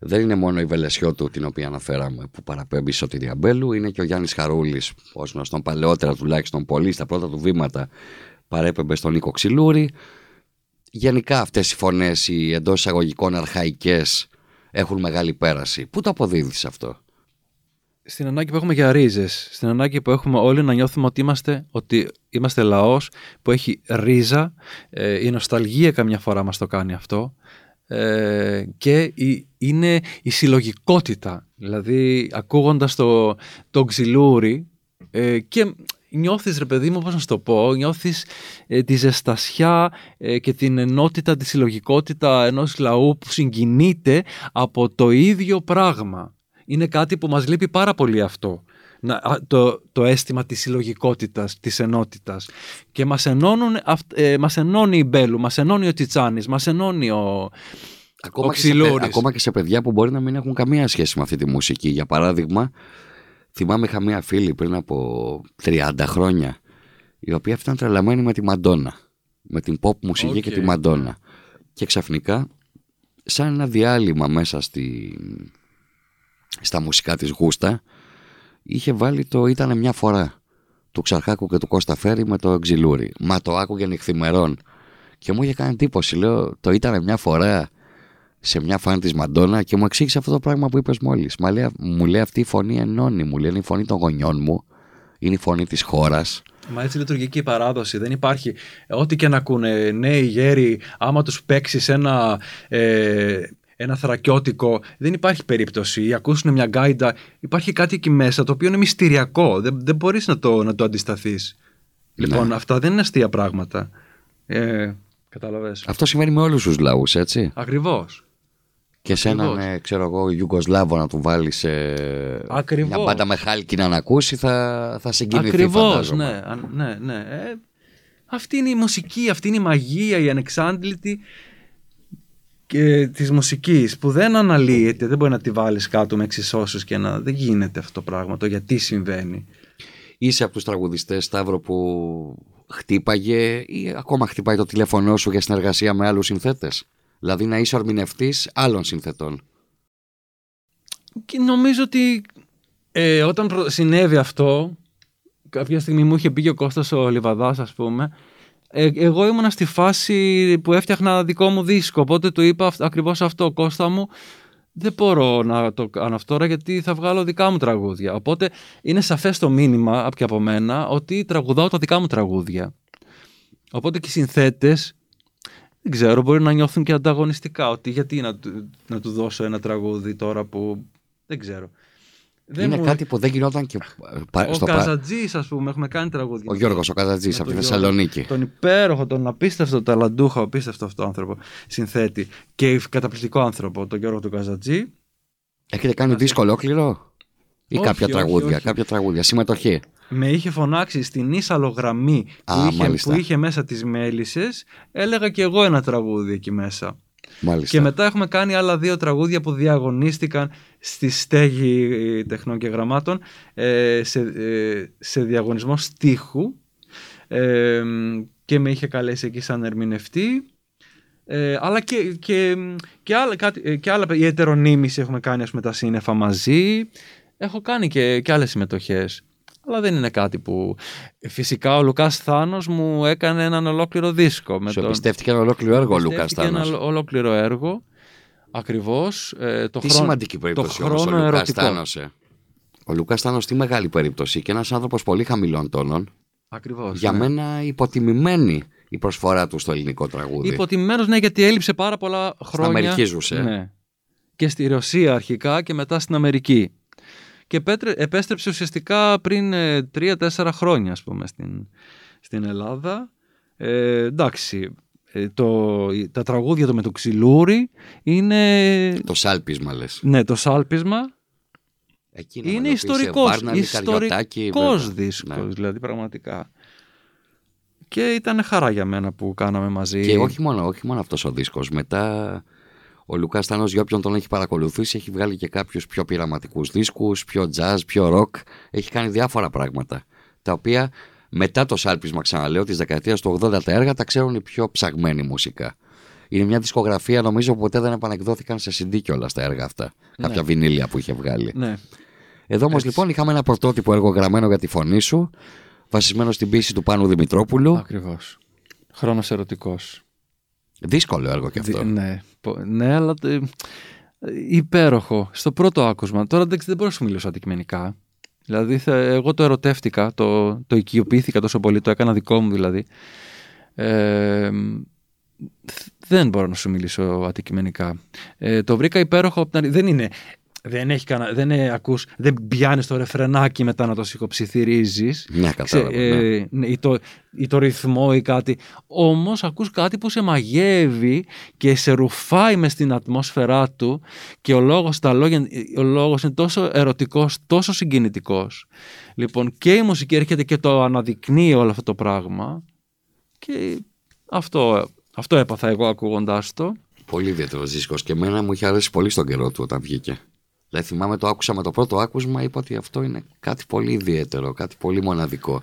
Δεν είναι μόνο η Βελεσιώτου την οποία αναφέραμε που παραπέμπει στο Τυριαμπέλου, είναι και ο Γιάννης Χαρούλης, ως γνωστόν παλαιότερα τουλάχιστον πολύ στα πρώτα του βήματα παρέπεμπε στον Νίκο Ξυλούρη. Γενικά αυτές οι φωνές, οι εντός εισαγωγικών αρχαϊκές, έχουν μεγάλη πέραση. Πού το αποδίδεις αυτό; Στην ανάγκη που έχουμε για ρίζες, στην ανάγκη που έχουμε όλοι να νιώθουμε ότι είμαστε, ότι είμαστε λαός που έχει ρίζα, ε, η νοσταλγία καμιά φορά μας το κάνει αυτό ε, και η, είναι η συλλογικότητα, δηλαδή ακούγοντας το, το ξυλούρι ε, και νιώθεις ρε παιδί μου πώς να σου το πω, νιώθεις ε, τη ζεστασιά ε, και την ενότητα, τη συλλογικότητα ενός λαού που συγκινείται από το ίδιο πράγμα. Είναι κάτι που μας λείπει πάρα πολύ αυτό. Να, το, το αίσθημα της συλλογικότητας, της ενότητας. Και μας, ενώνουν, ε, μας ενώνει η Μπέλου, μας ενώνει ο Τσιτσάνης, μας ενώνει ο, Ακόμα, και σε, ακόμα και σε παιδιά που μπορεί να μην έχουν καμία σχέση με αυτή τη μουσική. Για παράδειγμα, θυμάμαι είχα μία φίλη πριν από 30 χρόνια η οποία ήταν τρελαμένη με τη Μαντόνα. Με την pop μουσική και τη Μαντόνα. Και ξαφνικά, σαν ένα διάλειμμα μέσα στη, στα μουσικά της γούστα, είχε βάλει το «Ήτανε μια φορά» του Ξαρχάκου και του Κώστα Φέρη με το «Εξιλούρι». Μα το άκουγε νυχθημερών. Και μου είχε κάνει εντύπωση, λέω, το «Ήτανε μια φορά» σε μια φάνη της Μαντόνα και μου εξήγησε αυτό το πράγμα που είπες μόλις. Μου λέει αυτή η φωνή ενώνει, μου λέει είναι η φωνή των γονιών μου, είναι η φωνή της χώρας. Μα έτσι λειτουργεί και η παράδοση. Δεν υπάρχει. Ό,τι και να ακούνε νέοι γέροι, άμα τους παίξεις ένα. Ε, ένα θρακιώτικο, δεν υπάρχει περίπτωση. Ή ακούσουν μια γκάιντα. Υπάρχει κάτι εκεί μέσα το οποίο είναι μυστηριακό. Δεν, δεν μπορείς να το, να το αντισταθείς. Ναι. Λοιπόν, αυτά δεν είναι αστεία πράγματα. Ε, Καταλαβες. Αυτό σημαίνει με όλους τους λαούς, έτσι. Ακριβώς. Και σε έναν, ε, ξέρω εγώ, Ιουγκοσλάβο να του βάλεις σε μια μπάντα με χάλκι να ακούσει, θα, θα συγκινηθεί. Ακριβώς, ναι, ναι, ναι. Ε, αυτή είναι η μουσική, αυτή είναι η μαγεία, η ανεξάντλητη και της μουσικής που δεν αναλύεται, δεν μπορεί να τη βάλεις κάτω με εξισώσεις και να... Δεν γίνεται αυτό το πράγμα, το γιατί συμβαίνει. Είσαι από τους τραγουδιστές, Σταύρο, που χτύπαγε ή ακόμα χτυπάει το τηλέφωνό σου για συνεργασία με άλλους συνθέτες; Δηλαδή να είσαι ορμηνευτή άλλων συνθετών. Και νομίζω ότι ε, όταν συνέβη αυτό, κάποια στιγμή μου είχε πει και ο Κώστας ο Λιβαδάς ας πούμε, ε, εγώ ήμουνα στη φάση που έφτιαχνα δικό μου δίσκο, οπότε του είπα ακριβώς αυτό, Κώστα μου, δεν μπορώ να το κάνω αυτό τώρα γιατί θα βγάλω δικά μου τραγούδια. Οπότε είναι σαφές το μήνυμα από μένα ότι τραγουδάω τα δικά μου τραγούδια. Οπότε και οι συνθέτες δεν ξέρω, μπορεί να νιώθουν και ανταγωνιστικά. Ότι γιατί να, να του δώσω ένα τραγούδι τώρα που. Δεν ξέρω. Είναι κάτι που δεν γινόταν και. Ο στο Καζατζής, ας πούμε, έχουμε κάνει τραγούδια. Ο Γιώργος ο Καζατζής από τη Θεσσαλονίκη. Τον υπέροχο, τον απίστευτο ταλαντούχο, απίστευτο αυτό άνθρωπο συνθέτη. Και καταπληκτικό άνθρωπο, τον Γιώργο του Καζατζή. Έχετε κάνει δίσκο ολόκληρο; Ή όχι, κάποια όχι, τραγούδια, όχι. κάποια τραγούδια, συμμετοχή; Με είχε φωνάξει στην ίσαλο γραμμή που, είχε, που είχε μέσα τις μέλισσες έλεγα και εγώ ένα τραγούδι εκεί μέσα Μάλιστα. και μετά έχουμε κάνει άλλα δύο τραγούδια που διαγωνίστηκαν στη στέγη τεχνών και γραμμάτων ε, σε, ε, σε διαγωνισμό στίχου. Ε, και με είχε καλέσει εκεί σαν ερμηνευτή. Ε, αλλά και, και, και, άλλα, και άλλα η ετερονίμηση έχουμε κάνει ας πούμε τα σύννεφα μαζί. Έχω κάνει και, και άλλες συμμετοχές αλλά δεν είναι κάτι που. Φυσικά ο Λουκάς Θάνος μου έκανε έναν ολόκληρο δίσκο. Με Σου τον... εμπιστεύτηκε ένα ολόκληρο έργο ο Λουκάς Θάνος. Ένα ολόκληρο έργο. Ακριβώς. Ε, το τι χρόνο... σημαντική περίπτωση το όμως, ο Λουκάς Θάνος. Ε. Ο Λουκάς Θάνος τι μεγάλη περίπτωση και ένας άνθρωπος πολύ χαμηλών τόνων. Ακριβώς. Για ναι. μένα υποτιμημένη η προσφορά του στο ελληνικό τραγούδι. Υποτιμημένος, ναι, γιατί έλειψε πάρα πολλά χρόνια. Στην Αμερική ζούσε. Ναι. Και στη Ρωσία αρχικά και μετά στην Αμερική και επέστρεψε ουσιαστικά πριν 3-4 ε, χρόνια ας πούμε στην, στην Ελλάδα. Ε, εντάξει, ε, το, τα τραγούδια του με το ξυλούρι είναι... Το σάλπισμα λες. Ναι, το σάλπισμα Εκείνο είναι ιστορικός, ιστορικός δίσκος, ναι. δηλαδή πραγματικά. Και ήταν χαρά για μένα που κάναμε μαζί. Και όχι μόνο, όχι μόνο αυτός ο δίσκος. Μετά ο Λουκάς Τάνο, για όποιον τον έχει παρακολουθήσει, έχει βγάλει και κάποιους πιο πειραματικούς δίσκους, πιο jazz, πιο rock. Έχει κάνει διάφορα πράγματα. Τα οποία μετά το σάλπισμα, ξαναλέω, της δεκαετίας του 80 τα έργα τα ξέρουν οι πιο ψαγμένοι μουσικά. Είναι μια δισκογραφία νομίζω που ποτέ δεν επανεκδόθηκαν σε CD κιόλας τα έργα αυτά. Κάποια βινίλια που είχε βγάλει. Ναι. Εδώ όμως λοιπόν είχαμε ένα πρωτότυπο έργο γραμμένο για τη φωνή σου, βασισμένο στην πίση του Πάνου Δημητρόπουλου. Ακριβώς. Χρόνος ερωτικός. Δύσκολο έργο κι αυτό. Ναι, πο- ναι, αλλά ε, υπέροχο. Στο πρώτο άκουσμα. Τώρα δεν, δεν μπορώ να σου μιλήσω αντικειμενικά. Δηλαδή, θα- εγώ το ερωτεύτηκα, το, το οικειοποιήθηκα τόσο πολύ, το έκανα δικό μου δηλαδή. Ε, δεν μπορώ να σου μιλήσω αντικειμενικά. Ε, το βρήκα υπέροχο. απ' την αρχή. Δεν είναι. Δεν έχει κανένα. Δεν είναι, ακούς, δεν πιάνεις το ρεφρενάκι μετά να το σηκωψιθυρίζεις Ναι, κατάλαβα. ναι. ε, ναι, ή, το, ή το ρυθμό ή κάτι. Όμως ακούς κάτι που σε μαγεύει και σε ρουφάει μες στην ατμόσφαιρά του και ο λόγος, τα λόγια, ο λόγος είναι τόσο ερωτικός, τόσο συγκινητικός. Λοιπόν και η μουσική έρχεται και το αναδεικνύει όλο αυτό το πράγμα και αυτό, αυτό έπαθα εγώ ακούγοντάς το. Πολύ ιδιαίτερος δίσκος και εμένα μου είχε αρέσει πολύ στον καιρό του όταν βγήκε. Δηλαδή θυμάμαι το άκουσα με το πρώτο άκουσμα, είπα ότι αυτό είναι κάτι πολύ ιδιαίτερο, κάτι πολύ μοναδικό.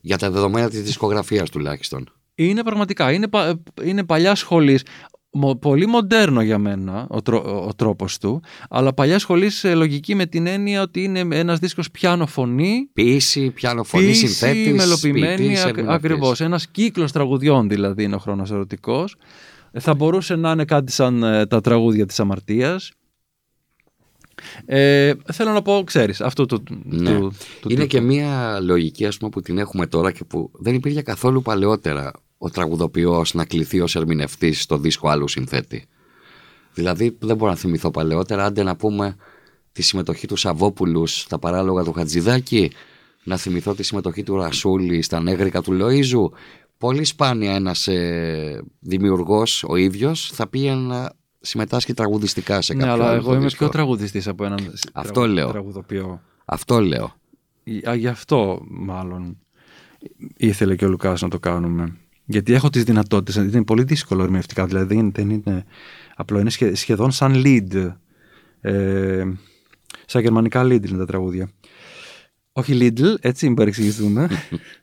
Για τα δεδομένα της δισκογραφίας τουλάχιστον. Είναι πραγματικά, είναι, πα- είναι παλιά σχολής, Μο- πολύ μοντέρνο για μένα ο, τρό- ο τρόπος του, αλλά παλιά σχολής ε, λογική με την έννοια ότι είναι ένας δίσκος πιάνο φωνή, Ποιήση, πιάνο φωνή, ποίηση, συνθέτης. μελοποιημένη, ακ- ακριβώς, ένας κύκλος τραγουδιών δηλαδή είναι ο χρόνος ερωτικός. Ε, Θα μπορούσε να είναι κάτι σαν ε, τα τραγούδια της αμαρτίας. Ε, θέλω να πω, ξέρεις, αυτό το, Ναι. του, του Είναι τύπου. και μια λογική ας πούμε, που την έχουμε τώρα και που δεν υπήρχε καθόλου παλαιότερα ο τραγουδοποιός να κληθεί ως ερμηνευτής στο δίσκο άλλου συνθέτη. Δηλαδή δεν μπορώ να θυμηθώ παλαιότερα, άντε να πούμε τη συμμετοχή του Σαββόπουλους στα παράλογα του Χατζηδάκη, να θυμηθώ τη συμμετοχή του Ρασούλη στα νέγρικα του Λοΐζου. Πολύ σπάνια ένας ε, δημιουργός ο ίδιος θα πήγε να συμμετάσχει τραγουδιστικά σε Ναι, κάποιο αλλά άλλο εγώ είμαι δίσκο. πιο τραγουδιστής από έναν Αυτό τραγου- λέω. τραγουδοποιό. Αυτό λέω. Α, γι' αυτό μάλλον ήθελε και ο Λουκάς να το κάνουμε. Γιατί έχω τις δυνατότητες, είναι πολύ δύσκολο ερμηνευτικά, δηλαδή δεν, δεν είναι απλό, είναι σχε- σχεδόν σαν lead. Ε, σαν γερμανικά lead είναι τα τραγούδια. Όχι Lidl, έτσι μην παρεξηγηθούμε.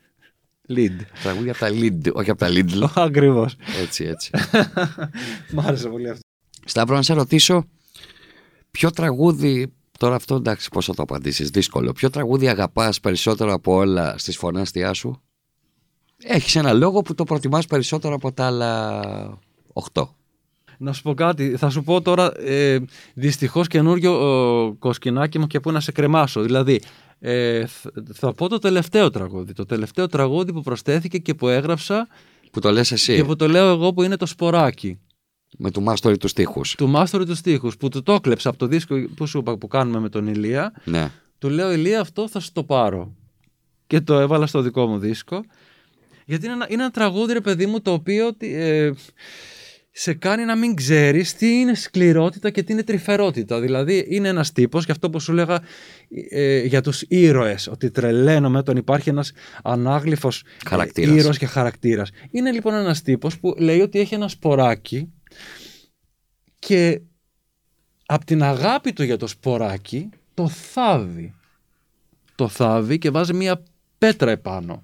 lead. Τραγούδια από τα Lidl, όχι από τα Lidl. Ακριβώς. Έτσι, έτσι. Μ' άρεσε πολύ αυτό. Σταύρο, να σε ρωτήσω, ποιο τραγούδι, τώρα αυτό εντάξει πώς θα το απαντήσεις, δύσκολο, ποιο τραγούδι αγαπάς περισσότερο από όλα στις φωνάστια σου; Έχεις ένα λόγο που το προτιμάς περισσότερο από τα άλλα 8. Να σου πω κάτι, θα σου πω τώρα ε, δυστυχώς καινούριο ε, κοσκινάκι μου και που να σε κρεμάσω. Δηλαδή, ε, θ- θα πω το τελευταίο τραγούδι. Το τελευταίο τραγούδι που προσθέθηκε και που έγραψα Που το λες εσύ, και που το λέω εγώ που είναι το σποράκι με του Μάστορη του στίχους. του Μάστορη του Στίχους που του το έκλεψα από το δίσκο που σου είπα που κάνουμε με τον Ηλία. Ναι. Του λέω Ηλία αυτό θα σου το πάρω. Και το έβαλα στο δικό μου δίσκο. Γιατί είναι ένα, είναι ένα τραγούδι ρε παιδί μου το οποίο ε, σε κάνει να μην ξέρεις τι είναι σκληρότητα και τι είναι τρυφερότητα. Δηλαδή είναι ένας τύπος και αυτό που σου λέγα ε, για τους ήρωες ότι τρελαίνομαι όταν υπάρχει ένας ανάγλυφος ε, Χαρακτήρας. ήρωας και χαρακτήρας. Είναι λοιπόν ένας τύπος που λέει ότι έχει ένα σποράκι και από την αγάπη του για το σποράκι το θάβει. Το θάβει και βάζει μία πέτρα επάνω.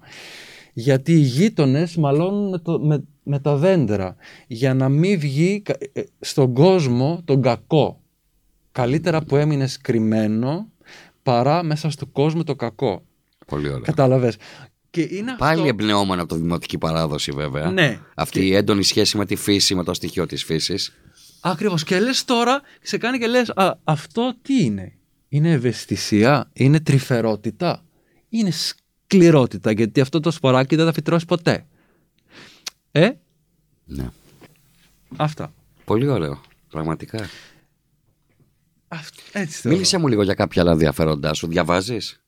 Γιατί οι γείτονες μαλώνουν με, το, με, με τα δέντρα για να μην βγει κα- ε, στον κόσμο τον κακό. Καλύτερα που έμεινε κρυμμένο παρά μέσα στον κόσμο το κακό. Πολύ ωραία. Κατάλαβες. Και είναι Πάλι αυτό... εμπνεώμενο από το δημοτική παράδοση βέβαια. Ναι. Αυτή η έντονη σχέση με τη φύση, με το στοιχείο της φύσης. Ακριβώς. Και λες τώρα, σε κάνει και λες, αυτό τι είναι; Είναι ευαισθησία, είναι τρυφερότητα, είναι σκληρότητα, γιατί αυτό το σποράκι δεν θα φυτρώσει ποτέ. Ε, Ναι. αυτά. Πολύ ωραίο. Πραγματικά. Αυτ- έτσι θεωρώ. Μίλησε μου λίγο για κάποια άλλα ενδιαφέροντά σου. Διαβάζεις;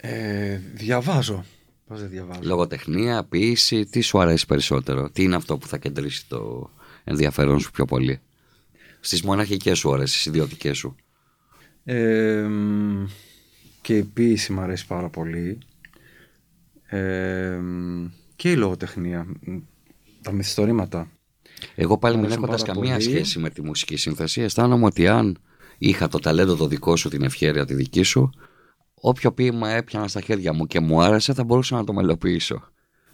Ε, διαβάζω. Πώς δεν διαβάζω; Λογοτεχνία, ποιήση, τι σου αρέσει περισσότερο; Τι είναι αυτό που θα κεντρήσει το ενδιαφέρον σου πιο πολύ; Στις μοναχικές σου ώρες, στις ιδιωτικές σου; Ε, μ, και η ποίηση μου αρέσει πάρα πολύ. Ε, μ, και η λογοτεχνία. Μ, Τα μυθιστορήματα. Εγώ πάλι Μ' μην αρέσουν έχοντας πάρα καμία πολύ. σχέση με τη μουσική σύνθεση, αισθάνομαι ότι αν είχα το ταλέντο το δικό σου, την ευχαίρεια τη δική σου, όποιο ποίημα έπιανα στα χέρια μου και μου άρεσε, θα μπορούσα να το μελοποιήσω.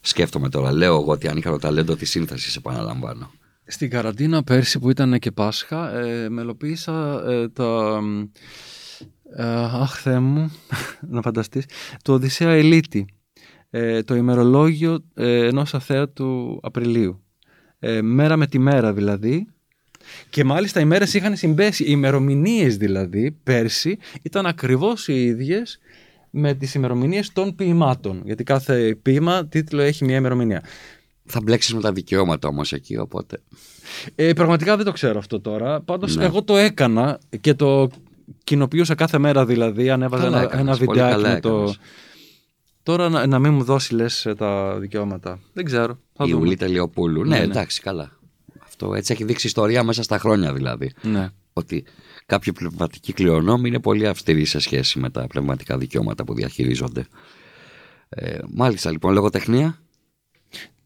Σκέφτομαι τώρα, λέω εγώ ότι αν είχα το ταλέντο της σύνθεσης, επαναλαμβάνω. Στην καραντίνα πέρσι που ήταν και Πάσχα, ε, μελοποίησα ε, τα... Ε, αχ, Θεέ μου, να φανταστείς, το Οδυσσέα Ελίτη, ε, το ημερολόγιο ε, ενός του Απριλίου. Ε, μέρα με τη μέρα δηλαδή. Και μάλιστα οι μέρες είχαν συμπέσει, οι ημερομηνίες δηλαδή, πέρσι, ήταν ακριβώς οι ίδιες με τις ημερομηνίες των ποιημάτων. Γιατί κάθε ποίημα τίτλο έχει μια ημερομηνία. Θα μπλέξεις με τα δικαιώματα όμως εκεί, οπότε. Ε, πραγματικά δεν το ξέρω αυτό τώρα. Πάντως, ναι. εγώ το έκανα και το κοινοποιούσα κάθε μέρα δηλαδή. Ανέβαζα ένα, ένα βιντεάκι με το. Τώρα να, να μην μου δώσει λες τα δικαιώματα. Δεν ξέρω. Θα Η Ουλή Τελειοπούλου. Ναι, ναι, εντάξει, καλά. Αυτό έτσι έχει δείξει ιστορία μέσα στα χρόνια δηλαδή. Ναι. Ότι κάποιοι πνευματικοί κληρονόμοι είναι πολύ αυστηροί σε σχέση με τα πνευματικά δικαιώματα που διαχειρίζονται. Ε, μάλιστα λοιπόν, λογοτεχνία.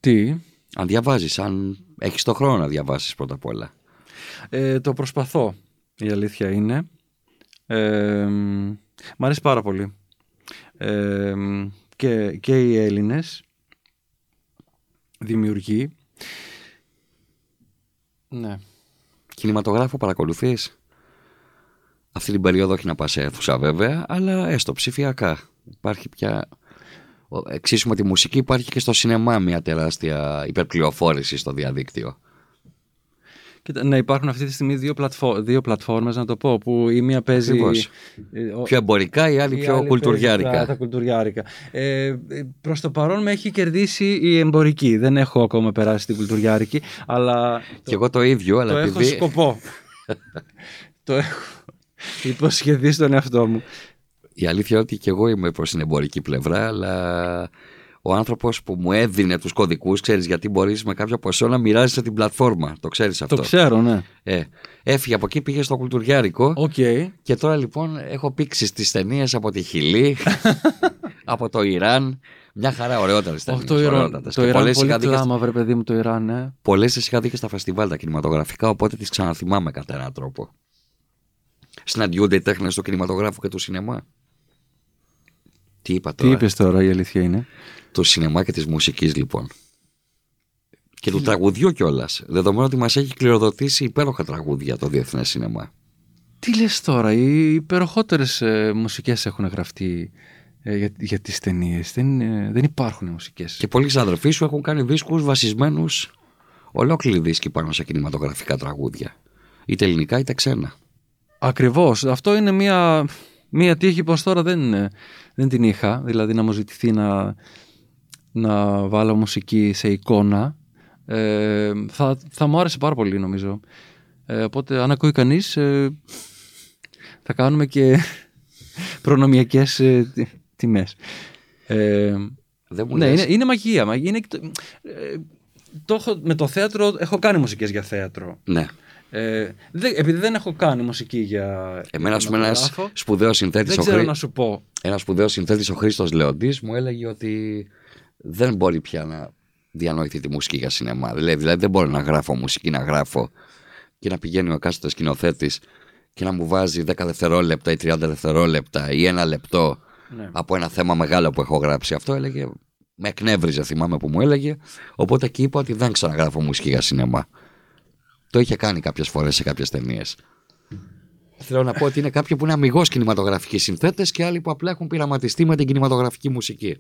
Τι; Αν διαβάζεις, αν έχεις το χρόνο να διαβάσεις πρώτα απ' όλα. Ε, το προσπαθώ, η αλήθεια είναι. Ε, μ' αρέσει πάρα πολύ. Ε, και, και οι Έλληνες δημιουργοί. Ναι. Κινηματογράφο παρακολουθείς; Αυτή την περίοδο όχι να πας σε αίθουσα βέβαια, αλλά έστω ψηφιακά. Υπάρχει πια εξίσου με τη μουσική υπάρχει και στο σινεμά μια τεράστια υπερπληροφόρηση στο διαδίκτυο. Κοίτα, ναι, υπάρχουν αυτή τη στιγμή δύο, πλατφό, δύο πλατφόρμες, να το πω, που η μία παίζει... Ε, πιο εμπορικά, η άλλη η πιο άλλη κουλτουριάρικα. Τα, τα κουλτουριάρικα. Ε, προς το παρόν με έχει κερδίσει η εμπορική. Δεν έχω ακόμα περάσει την κουλτουριάρικη, αλλά... Και εγώ το ίδιο, αλλά το επειδή... έχω σκοπό. το έχω υποσχεθεί στον εαυτό μου. Η αλήθεια είναι ότι και εγώ είμαι προς την εμπορική πλευρά, αλλά ο άνθρωπος που μου έδινε τους κωδικούς, ξέρεις γιατί μπορείς με κάποιο ποσό να μοιράζεσαι την πλατφόρμα. Το ξέρεις αυτό. Το ξέρω, ναι. Ε, έφυγε από εκεί, πήγε στο κουλτουριάρικο. Okay. Και τώρα λοιπόν έχω πήξει τι ταινίες από τη Χιλή, από το Ιράν. Μια χαρά ωραιότερες ταινίε. Το Ιράν, το Ιράν πολύ κλάμα, βρε παιδί μου, το Ιράν, ναι. Πολλές τι είχα δει και στα φεστιβάλ τα κινηματογραφικά, οπότε τις ξαναθυμάμαι κατά έναν τρόπο. Συναντιούνται οι τέχνες του κινηματογράφου και του σινεμά. Τι είπα τώρα; Τι είπες τώρα η αλήθεια είναι; Το σινεμά και της μουσικής λοιπόν. Και του τραγουδιού κιόλας. Δεδομένου ότι μας έχει κληροδοτήσει υπέροχα τραγούδια το διεθνές σινεμά. Τι λες τώρα, οι υπεροχότερες ε, μουσικές έχουν γραφτεί ε, για, για τις ταινίες; Δεν, ε, δεν υπάρχουν μουσικές. Και πολλοί αδερφοί σου έχουν κάνει δίσκους βασισμένους ολόκληροι δίσκοι πάνω σε κινηματογραφικά τραγούδια. Είτε ελληνικά είτε ξένα. Ακριβώς. Αυτό είναι μια Μία τύχη πως τώρα δεν, δεν την είχα, δηλαδή να μου ζητηθεί να, να βάλω μουσική σε εικόνα. Ε, θα, θα μου άρεσε πάρα πολύ νομίζω. Ε, οπότε αν ακούει κανείς ε, θα κάνουμε και προνομιακές ε, τιμές. Ε, ναι, είναι, είναι μαγεία. Είναι, ε, το έχω, με το θέατρο έχω κάνει μουσικές για θέατρο. Ναι. Ε, επειδή δεν έχω κάνει μουσική για. Εμένα, ας πούμε, ένας σπουδαίος συνθέτης. Δεν ξέρω να σου πω. Ένας σπουδαίος συνθέτης, ο Χρήστος Λεοντής, μου έλεγε ότι δεν μπορεί πια να διανοηθεί τη μουσική για σινεμά. Δηλαδή, δηλαδή δεν μπορώ να γράφω μουσική, να γράφω και να πηγαίνει ο εκάστοτε σκηνοθέτης και να μου βάζει 10 δευτερόλεπτα ή 30 δευτερόλεπτα ή ένα λεπτό ναι. από ένα θέμα μεγάλο που έχω γράψει. Αυτό έλεγε. Με εκνεύριζε, θυμάμαι που μου έλεγε. Οπότε εκεί είπα ότι δεν ξαναγράφω μουσική για σινεμά. Το είχε κάνει κάποιες φορές σε κάποιες ταινίες. Θέλω να πω ότι είναι κάποιοι που είναι αμυγός κινηματογραφικοί συνθέτες και άλλοι που απλά έχουν πειραματιστεί με την κινηματογραφική μουσική.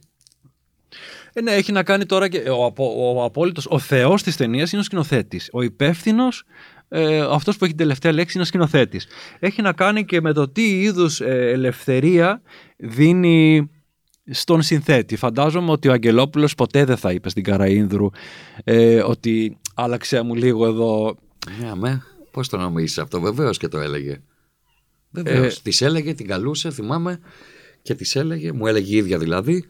Ε, ναι, έχει να κάνει τώρα και ο, ο, ο απόλυτος, ο θεός της ταινίας είναι ο σκηνοθέτης. Ο υπεύθυνος, ε, αυτός που έχει την τελευταία λέξη, είναι ο σκηνοθέτης. Έχει να κάνει και με το τι είδους ε, ελευθερία δίνει στον συνθέτη. Φαντάζομαι ότι ο Αγγελόπουλος ποτέ δεν θα είπε στην Καραΐνδρου ε, ότι άλλαξε μου λίγο εδώ ναι, με. Πώς το νομίζεις αυτό, βεβαίως και το έλεγε. Βεβαίως. Ε... Της έλεγε, την καλούσε, θυμάμαι, και της έλεγε, μου έλεγε η ίδια δηλαδή,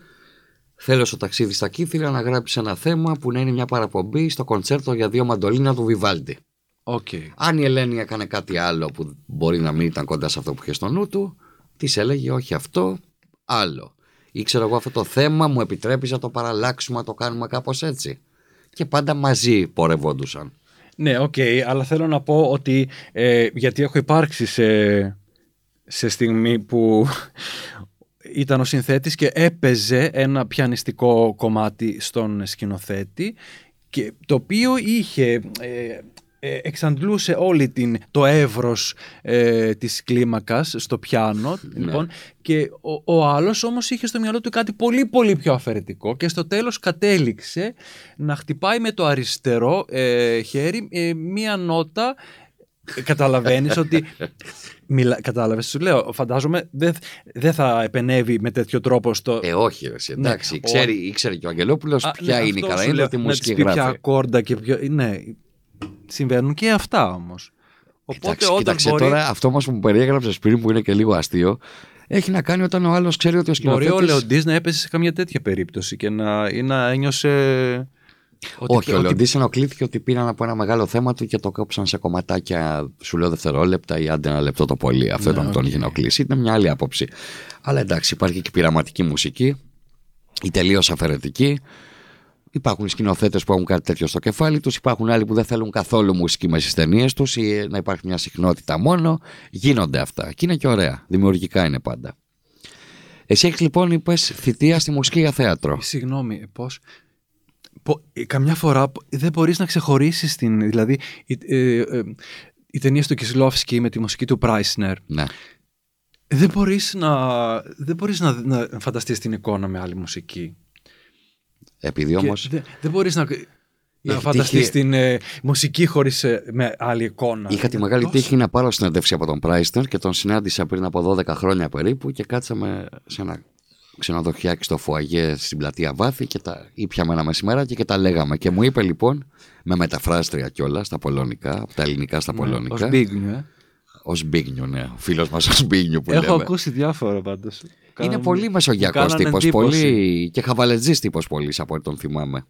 Θέλω στο ταξίδι στα Κύθυρα να γράψεις ένα θέμα που να είναι μια παραπομπή στο κοντσέρτο για δύο μαντολίνα του Βιβάλντι. Okay. Αν η Ελένη έκανε κάτι άλλο που μπορεί να μην ήταν κοντά σε αυτό που είχε στο νου του, της έλεγε όχι αυτό, άλλο. Ήξερα εγώ αυτό το θέμα, μου επιτρέπεις να το παραλλάξουμε, να το κάνουμε κάπως έτσι. Και πάντα μαζί πορευόντουσαν. Ναι, OK, okay, αλλά θέλω να πω ότι ε, γιατί έχω υπάρξει σε, σε στιγμή που ήταν ο συνθέτης και έπαιζε ένα πιανιστικό κομμάτι στον σκηνοθέτη και το οποίο είχε ε, ε, εξαντλούσε όλη την, το εύρος ε, της κλίμακας στο πιάνο Ναι. λοιπόν, και ο, ο άλλος όμως είχε στο μυαλό του κάτι πολύ πολύ πιο αφαιρετικό και στο τέλος κατέληξε να χτυπάει με το αριστερό ε, χέρι ε, μία νότα ε, Καταλαβαίνεις ότι. Μιλά, κατάλαβες, σου λέω. Φαντάζομαι δεν δεν θα επενεύει με τέτοιο τρόπο στο. Ε, όχι, ρε, εσύ, εντάξει. Ναι, ξέρει, ο- ήξερε και ο Αγγελόπουλος Α, ποια ναι, είναι η αυτός σου Καραΐνδα, λέω, τι να μουσική της πει ποια γράφει. ακόρντα και ποιο. Ναι, συμβαίνουν και αυτά όμως. Οπότε Εντάξει, όταν κοίταξε μπορεί, τώρα, αυτό όμως που μου περιέγραψες πριν που είναι και λίγο αστείο, έχει να κάνει όταν ο άλλος ξέρει ότι ο μπορεί ο σκηνοθέτη. Λεοντής να έπεσε σε καμία τέτοια περίπτωση και να, ή να ένιωσε. ότι- Όχι, ο ότι- Λεοντής ενοχλήθηκε ότι πήραν από ένα μεγάλο θέμα του και το κόψαν σε κομματάκια, σου λέω δευτερόλεπτα ή άντε ένα λεπτό το πολύ. Αυτό Ναι, ήταν που τον οκ. είχε ενοχλήσει. Ήταν μια άλλη άποψη. Αλλά εντάξει, υπάρχει και πειραματική μουσική, η τελείως αφαιρετική. Υπάρχουν σκηνοθέτες που έχουν κάτι τέτοιο στο κεφάλι τους. Υπάρχουν άλλοι που δεν θέλουν καθόλου μουσική με στις ταινίες τους ή να υπάρχει μια συχνότητα μόνο. Γίνονται αυτά. Και είναι και ωραία. Δημιουργικά είναι πάντα. Εσύ έχεις λοιπόν, είπες, θητεία στη μουσική για θέατρο. Συγγνώμη, πώς; καμιά φορά δεν μπορείς να ξεχωρίσεις την. Δηλαδή, οι, ε, ε, οι ταινίες του Κισλόφσκι με τη μουσική του Πράισνερ. Ναι. Δεν μπορείς να, δεν μπορείς να, να φανταστείς την εικόνα με άλλη μουσική. Επειδή Και όμως. δεν, δεν μπορείς να, να Έχει φανταστείς τύχει- την ε, μουσική χωρίς ε, με άλλη εικόνα. Είχα τη Είναι μεγάλη τόσο- τύχη να πάρω συνέντευξη από τον Πράιστερ και τον συνάντησα πριν από 12 χρόνια περίπου και κάτσαμε σε ένα ξενοδοχιάκι στο φουαγέ στην πλατεία Βάθη και τα ήπιαμε ένα μεσημέράκι και τα λέγαμε. Και μου είπε λοιπόν, με μεταφράστρια κιόλας στα πολωνικά, από τα ελληνικά στα Ναι, πολωνικά. ως Μπίγνιου, ε. Ο Σμπίγνιου, ναι. Ο φίλος μας ο Σμπίγνιου που Έχω λέμε. ακούσει διάφορα πάντως. Είναι Κάνανε- πολύ μου μεσογειακός κάνανε τύπος. εντύπωση. Πολύ... και χαβαλετζής τύπος πολύ από ό,τι τον θυμάμαι.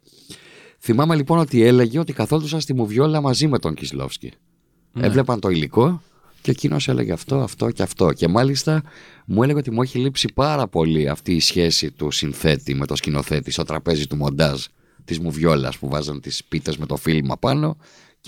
Θυμάμαι λοιπόν ότι έλεγε ότι καθόντουσαν στη Μουβιόλα μαζί με τον Κισλόφσκι. Ναι. Έβλεπαν το υλικό και εκείνος έλεγε αυτό, αυτό και αυτό. Και μάλιστα μου έλεγε ότι μου έχει λείψει πάρα πολύ αυτή η σχέση του συνθέτη με το σκηνοθέτη στο τραπέζι του μοντάζ της Μουβιόλας που βάζαν τις πίτες με το φίλμα πάνω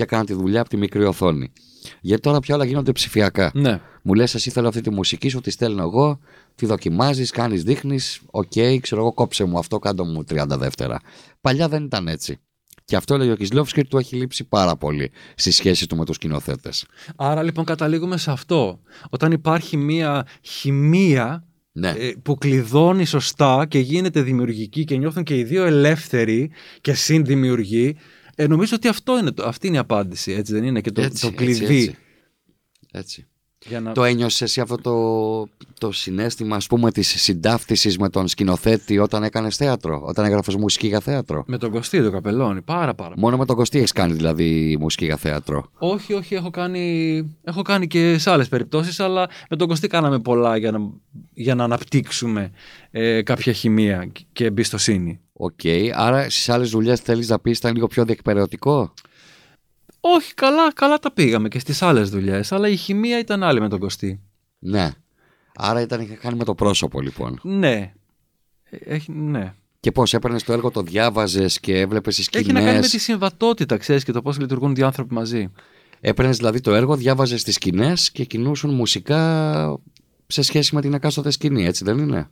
και έκαναν τη δουλειά από τη μικρή οθόνη. Γιατί τώρα πια όλα γίνονται ψηφιακά. Ναι. Μου λες, εσύ θέλω αυτή τη μουσική σου, τη στέλνω εγώ, τη δοκιμάζεις, κάνεις, δείχνεις. Οκ, ξέρω εγώ, κόψε μου αυτό, κάν' το μου 30 δεύτερα. Παλιά δεν ήταν έτσι. Και αυτό λέει ο Κισλόφσκι του έχει λείψει πάρα πολύ στη σχέση του με τους σκηνοθέτε. Άρα λοιπόν καταλήγουμε σε αυτό. Όταν υπάρχει μία χημεία Ναι. ε, που κλειδώνει σωστά και γίνεται δημιουργική και νιώθουν και οι δύο ελεύθεροι και συνδημιουργοί, ε, νομίζω ότι αυτό είναι, το- αυτή είναι η απάντηση, έτσι δεν είναι, και το, έτσι, το κλειδί. Έτσι, έτσι. έτσι. Για να... Το ένιωσες εσύ αυτό το, το συνέστημα, ας πούμε, της συντάφτιση με τον σκηνοθέτη όταν έκανες θέατρο, όταν έγραφες μουσική για θέατρο; Με τον Κωστή το καπελώνει, πάρα πάρα Μόνο με τον Κωστή έχεις κάνει δηλαδή μουσική για θέατρο; Όχι, όχι, έχω κάνει, έχω κάνει και σε άλλες περιπτώσεις, αλλά με τον Κωστή κάναμε πολλά για να, για να αναπτύξουμε ε, κάποια χημεία και εμπιστοσύνη. Οκ, άρα στις άλλες δουλειές θέλεις να πεις ήταν λίγο πιο διεκπεραιωτικό; Όχι, καλά, καλά τα πήγαμε και στις άλλες δουλειές, αλλά η χημεία ήταν άλλη με τον Κωστή. Ναι. Άρα ήταν, είχε κάνει με το πρόσωπο λοιπόν. Ναι. Ε, Έχει, ναι. Και πώς έπαιρνες το έργο, το διάβαζες και έβλεπες τις Έχει να κάνει σκηνές; με τη συμβατότητα, ξέρεις, και το πώς λειτουργούν δύο άνθρωποι μαζί. Έπαιρνες δηλαδή το έργο, διάβαζες τις σκηνές και κινούσουν μουσικά σε σχέση με την εκάστοτε σκηνή, έτσι δεν είναι;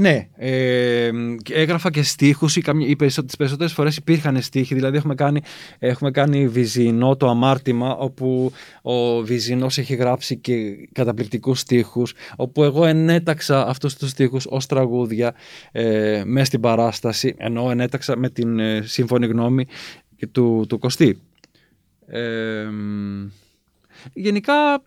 Ναι, ε, και έγραφα και στίχους ή, καμιά, ή περισσο- τις περισσότερες φορές υπήρχαν στίχοι, δηλαδή έχουμε κάνει, έχουμε κάνει Βυζινό το αμάρτημα όπου ο Βυζινός έχει γράψει και καταπληκτικούς στίχους όπου εγώ ενέταξα αυτούς τους στίχους ως τραγούδια ε, μέσα στην παράσταση ενώ ενέταξα με την ε, σύμφωνη γνώμη και του, του Κωστή. Ε, μ, γενικά ε,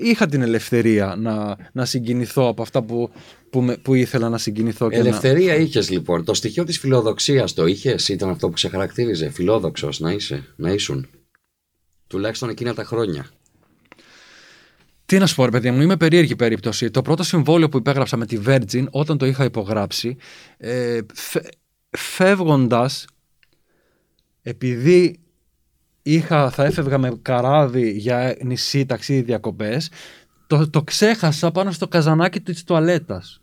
είχα την ελευθερία να, να συγκινηθώ από αυτά που, που, με- που ήθελα να συγκινηθώ. Και να... Ελευθερία είχες λοιπόν. Το στοιχείο της φιλοδοξίας το είχες, ήταν αυτό που σε χαρακτήριζε; Φιλόδοξος να είσαι, να ήσουν; Τουλάχιστον εκείνα τα χρόνια. Τι να σου πω, ρε παιδί μου, είμαι περίεργη περίπτωση. Το πρώτο συμβόλαιο που υπέγραψα με τη Virgin, όταν το είχα υπογράψει, ε, φε, φεύγοντας, επειδή είχα, θα έφευγα με καράβι για νησί, ταξίδι, διακοπές, το, το ξέχασα πάνω στο καζανάκι της τουαλέτας.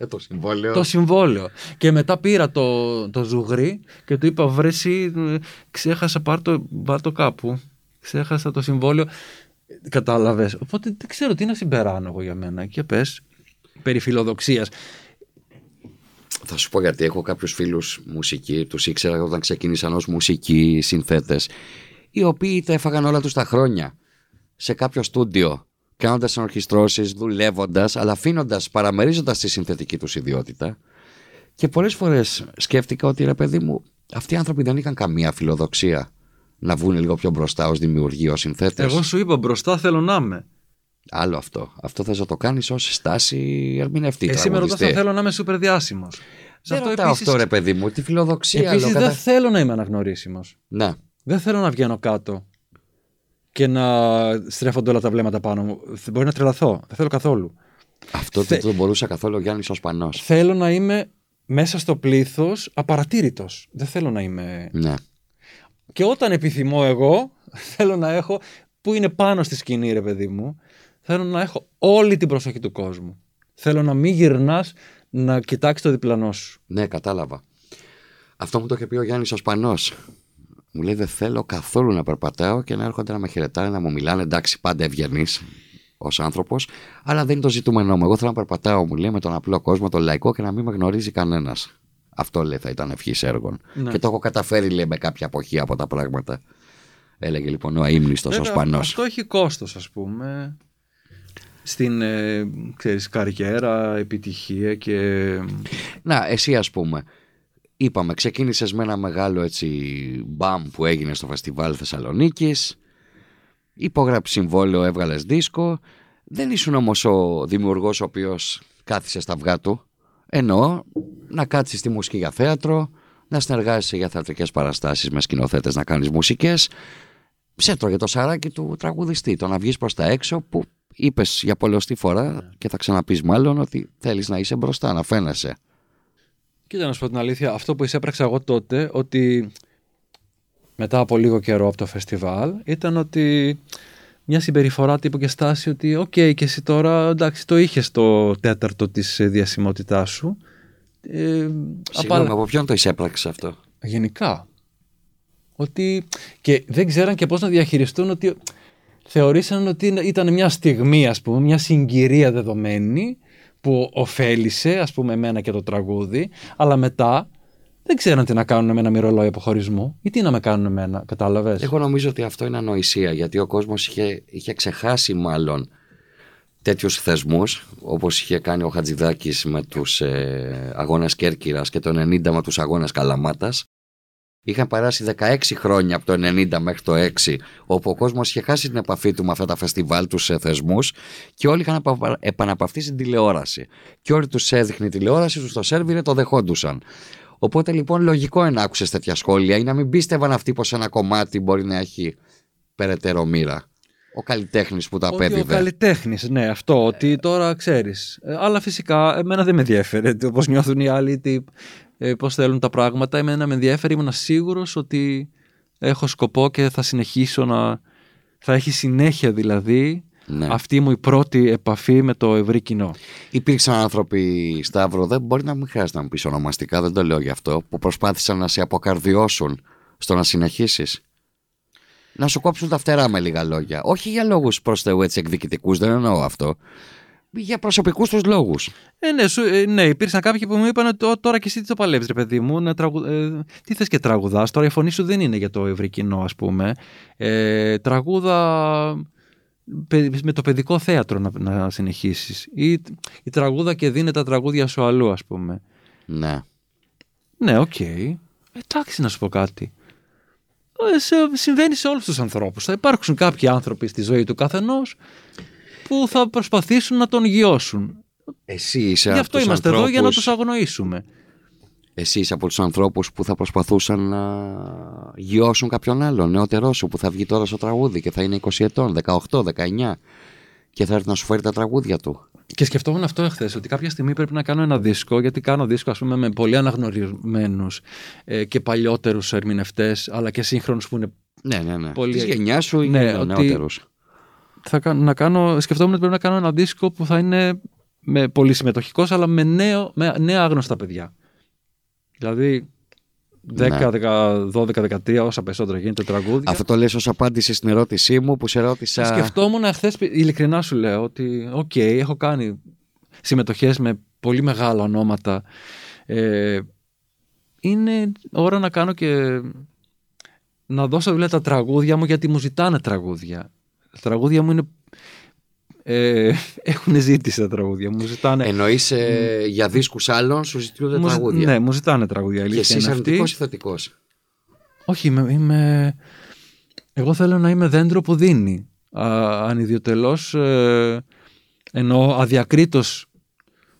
Ε, το συμβόλαιο. Το συμβόλαιο. Και μετά πήρα το, το ζουγρί και του είπα: Βρε, εσύ, ε, ξέχασα, πάρ το, βάλ το κάπου. Ξέχασα το συμβόλαιο. Κατάλαβες. Οπότε δεν ξέρω τι να συμπεράνω εγώ για μένα. Και πες. Περί φιλοδοξίας. Θα σου πω γιατί έχω κάποιους φίλους μουσικοί, τους ήξερα όταν ξεκίνησαν ως μουσικοί συνθέτες, οι οποίοι τα έφαγαν όλα τους τα χρόνια σε κάποιο στούντιο, κάνοντας ενορχιστρώσεις, δουλεύοντας, αλλά αφήνοντας, παραμερίζοντας τη συνθετική τους ιδιότητα. Και πολλές φορές σκέφτηκα ότι ρε παιδί μου, αυτοί οι άνθρωποι δεν είχαν καμία φιλοδοξία να βγουν λίγο πιο μπροστά ως δημιουργοί, ως συνθέτες. Εγώ σου είπα μπροστά θέλω να είμαι. Άλλο αυτό. Αυτό θες να το κάνεις ως στάση ερμηνευτή. Εσύ με ρωτάς αν θέλω να είμαι σούπερ διάσημος. Σε αυτό ρωτάω επίσης... αυτό ρε παιδί μου, τη φιλοδοξία. Επίσης δεν θέλω να είμαι αναγνωρίσιμος. Ναι. Δεν θέλω να βγαίνω κάτω και να στρέφονται όλα τα βλέμματα πάνω μου. Μπορεί να τρελαθώ. Δεν θέλω καθόλου. Αυτό δεν το μπορούσα καθόλου ο Γιάννης Οσπανό. Θέλω να είμαι μέσα στο πλήθος απαρατήρητος. Δεν θέλω να είμαι. Ναι. Και όταν επιθυμώ εγώ, θέλω να έχω. που είναι πάνω στη σκηνή, ρε παιδί μου, θέλω να έχω όλη την προσοχή του κόσμου. Θέλω να μην γυρνάς να κοιτάξεις το διπλανό σου. Ναι, κατάλαβα. Αυτό μου το είχε πει ο Γιάννης Οσπανό. Μου λέει: Δεν θέλω καθόλου να περπατάω και να έρχονται να με χαιρετάνε, να μου μιλάνε. Εντάξει, πάντα ευγενής ως άνθρωπος, αλλά δεν είναι το ζητούμενό μου. Εγώ θέλω να περπατάω, μου λέει, με τον απλό κόσμο, τον λαϊκό και να μην με γνωρίζει κανένας. Αυτό λέει θα ήταν ευχής έργων. Ναι. Και το έχω καταφέρει, λέει, με κάποια αποχή από τα πράγματα. Έλεγε λοιπόν ο αίμνηστο ο Σπανός. Αυτό έχει κόστος, ας πούμε. Στην ε, ξέρεις, καριέρα, επιτυχία και. Να, εσύ ας πούμε. Είπαμε, ξεκίνησες με ένα μεγάλο έτσι μπαμ που έγινε στο φεστιβάλ Θεσσαλονίκης. Υπόγραψε συμβόλαιο, έβγαλες δίσκο. Δεν ήσουν όμως ο δημιουργός ο οποίος κάθισε στα αυγά του. Εννοώ να κάτσεις στη μουσική για θέατρο, να συνεργάζεσαι για θεατρικές παραστάσεις με σκηνοθέτες, να κάνεις μουσικές. Σ' έτρωγε το σαράκι του τραγουδιστή, το να βγεις προς τα έξω που είπες για πολλοστή φορά και θα ξαναπείς μάλλον ότι θέλεις να είσαι μπροστά, να φαίνεσαι. Κοίτα να σου πω την αλήθεια, αυτό που εισέπραξα εγώ τότε, ότι μετά από λίγο καιρό από το φεστιβάλ, ήταν ότι μια συμπεριφορά τύπου και στάση ότι OK okay, και εσύ τώρα εντάξει το είχες το τέταρτο της διασημότητάς σου. Ε, Συγγνώμη, από ποιον το εισέπραξες αυτό; Γενικά. Ότι και δεν ξέραν και πώς να διαχειριστούν ότι θεωρήσαν ότι ήταν μια στιγμή ας πούμε, μια συγκυρία δεδομένη που ωφέλησε ας πούμε εμένα και το τραγούδι αλλά μετά δεν ξέραν τι να κάνουν με ένα μυρολόι αποχωρισμού ή τι να με κάνουν εμένα, κατάλαβες; Εγώ νομίζω ότι αυτό είναι ανοησία γιατί ο κόσμος είχε, είχε ξεχάσει μάλλον τέτοιους θεσμούς όπως είχε κάνει ο Χατζηδάκης με τους ε, αγώνε Κέρκυρας και το 90 με τους αγώνε Καλαμάτας. Είχαν περάσει 16 χρόνια από το 90 μέχρι το 6, όπου ο κόσμος είχε χάσει την επαφή του με αυτά τα φεστιβάλ, τους ε, θεσμούς και όλοι είχαν επαναπαυτεί στην τηλεόραση. Και όλοι τους έδειχνε η τηλεόραση, τους το σερβιρε, το δεχόντουσαν. Οπότε λοιπόν λογικό είναι να άκουσες τέτοια σχόλια ή να μην πίστευαν αυτοί πως ένα κομμάτι μπορεί να έχει περαιτέρω μοίρα. Ο καλλιτέχνης που τα απέδιδε. Ο καλλιτέχνης, ναι, αυτό. Ότι τώρα ξέρεις. Ε, αλλά φυσικά εμένα δεν με ενδιαφέρει όπως νιώθουν οι άλλοι, τι, ε, πώς θέλουν τα πράγματα. Εμένα με ενδιαφέρει, ήμουν σίγουρος ότι έχω σκοπό και θα συνεχίσω να. Θα έχει συνέχεια δηλαδή ναι. αυτή μου η πρώτη επαφή με το ευρύ κοινό. Υπήρξαν άνθρωποι, Σταύρο, δεν μπορεί να μην χρειάζεται να μου πεις ονομαστικά, δεν το λέω γι' αυτό, που προσπάθησαν να σε αποκαρδιώσουν στο να συνεχίσεις. Να σου κόψουν τα φτερά με λίγα λόγια. Όχι για λόγους προς Θεού έτσι εκδικητικούς, δεν εννοώ αυτό. Για προσωπικούς τους λόγους. Ε, ναι, σου, ε, ναι, υπήρξαν κάποιοι που μου είπαν ότι τώρα και εσύ τι το παλεύεις, ρε παιδί μου. Να τραγου... ε, τι θες και τραγουδάς. Τώρα η φωνή σου δεν είναι για το ευρύ κοινό, ας πούμε. Ε, τραγούδα με το παιδικό θέατρο να, να συνεχίσεις ή η τραγούδα και δίνει τα τραγούδια σου αλλού ας πούμε ναι ναι OK okay. εντάξει να σου πω κάτι ε, συμβαίνει σε όλους τους ανθρώπους θα υπάρξουν κάποιοι άνθρωποι στη ζωή του καθενός που θα προσπαθήσουν να τον γειώσουν εσύ είσαι γι' αυτό είμαστε εδώ για να τους αγνοήσουμε εσύ είσαι από τους ανθρώπους που θα προσπαθούσαν να γειώσουν κάποιον άλλον, νεότερό σου που θα βγει τώρα στο τραγούδι και θα είναι 20 ετών, 18, 19 και θα έρθει να σου φέρει τα τραγούδια του. Και σκεφτόμουν αυτό εχθές, ότι κάποια στιγμή πρέπει να κάνω ένα δίσκο, γιατί κάνω δίσκο ας πούμε, με πολύ αναγνωρισμένους ε, και παλιότερους ερμηνευτές, αλλά και σύγχρονους που είναι. Ναι, ναι, ναι. Πολύ... Της γενιάς σου ή ναι, νεότερους. Θα να κάνω, σκεφτόμουν ότι πρέπει να κάνω ένα δίσκο που θα είναι με πολύ συμμετοχικός, αλλά με, νέο, με νέα άγνωστα παιδιά. Δηλαδή 10, ναι. 12, 13, όσα περισσότερα γίνεται τραγούδια. Αυτό το λες ως απάντηση στην ερώτησή μου που σε ρώτησα. Σκεφτόμουν χθε, ειλικρινά σου λέω, ότι OK, okay, έχω κάνει συμμετοχές με πολύ μεγάλα ονόματα Ε, είναι ώρα να κάνω και να δώσω δηλαδή τα τραγούδια μου γιατί μου ζητάνε τραγούδια. Τα τραγούδια μου είναι ε, έχουν ζήτηση τα τραγούδια. Μου ζητάνε. Εννοείς ε, για δίσκους άλλων, σου ζητούνται μου, τραγούδια; Ναι, μου ζητάνε τραγούδια. Και εσύ είσαι αρνητικός ή θετικός; Όχι, είμαι, είμαι, Εγώ θέλω να είμαι δέντρο που δίνει. Ανιδιοτελώ. Ε, εννοώ αδιακρίτως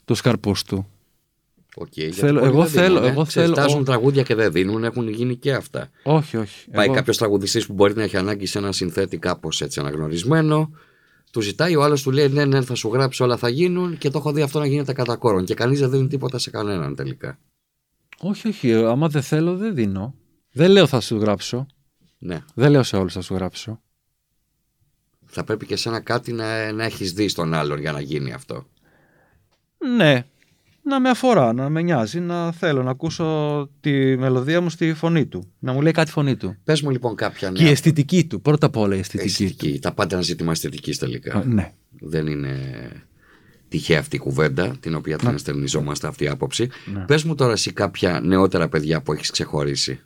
του καρπού του. Okay, θέλω, εγώ, θέλω, εγώ θέλω. Φτάζουν τραγούδια και δεν δίνουν, έχουν γίνει και αυτά. Όχι, όχι. Πάει εγώ... κάποιος τραγουδιστής που μπορεί να έχει ανάγκη σε ένα συνθέτη κάπως έτσι αναγνωρισμένο. Του ζητάει, ο άλλος του λέει: Ναι, ναι, θα σου γράψει, όλα θα γίνουν και το έχω δει αυτό να γίνεται κατά κόρον. Και κανείς δεν δίνει τίποτα σε κανέναν τελικά. Όχι, όχι. Άμα δεν θέλω, δεν δίνω. Δεν λέω θα σου γράψω. Ναι. Δεν λέω σε όλους θα σου γράψω. Θα πρέπει και σένα κάτι να, να έχεις δει στον άλλον για να γίνει αυτό. Ναι, να με αφορά, να με νοιάζει, να θέλω να ακούσω τη μελωδία μου στη φωνή του. Να μου λέει κάτι φωνή του. Πες μου λοιπόν κάποια νέα. Και η αισθητική του, πρώτα απ' όλα η αισθητική. αισθητική. Τα πάντα ένα ζήτημα αισθητικής τελικά. Α, ναι. Δεν είναι τυχαία αυτή η κουβέντα, την οποία την αστερνιζόμαστε αυτή η άποψη. Ναι. Πες μου τώρα εσύ κάποια νεότερα παιδιά που έχεις ξεχωρίσει.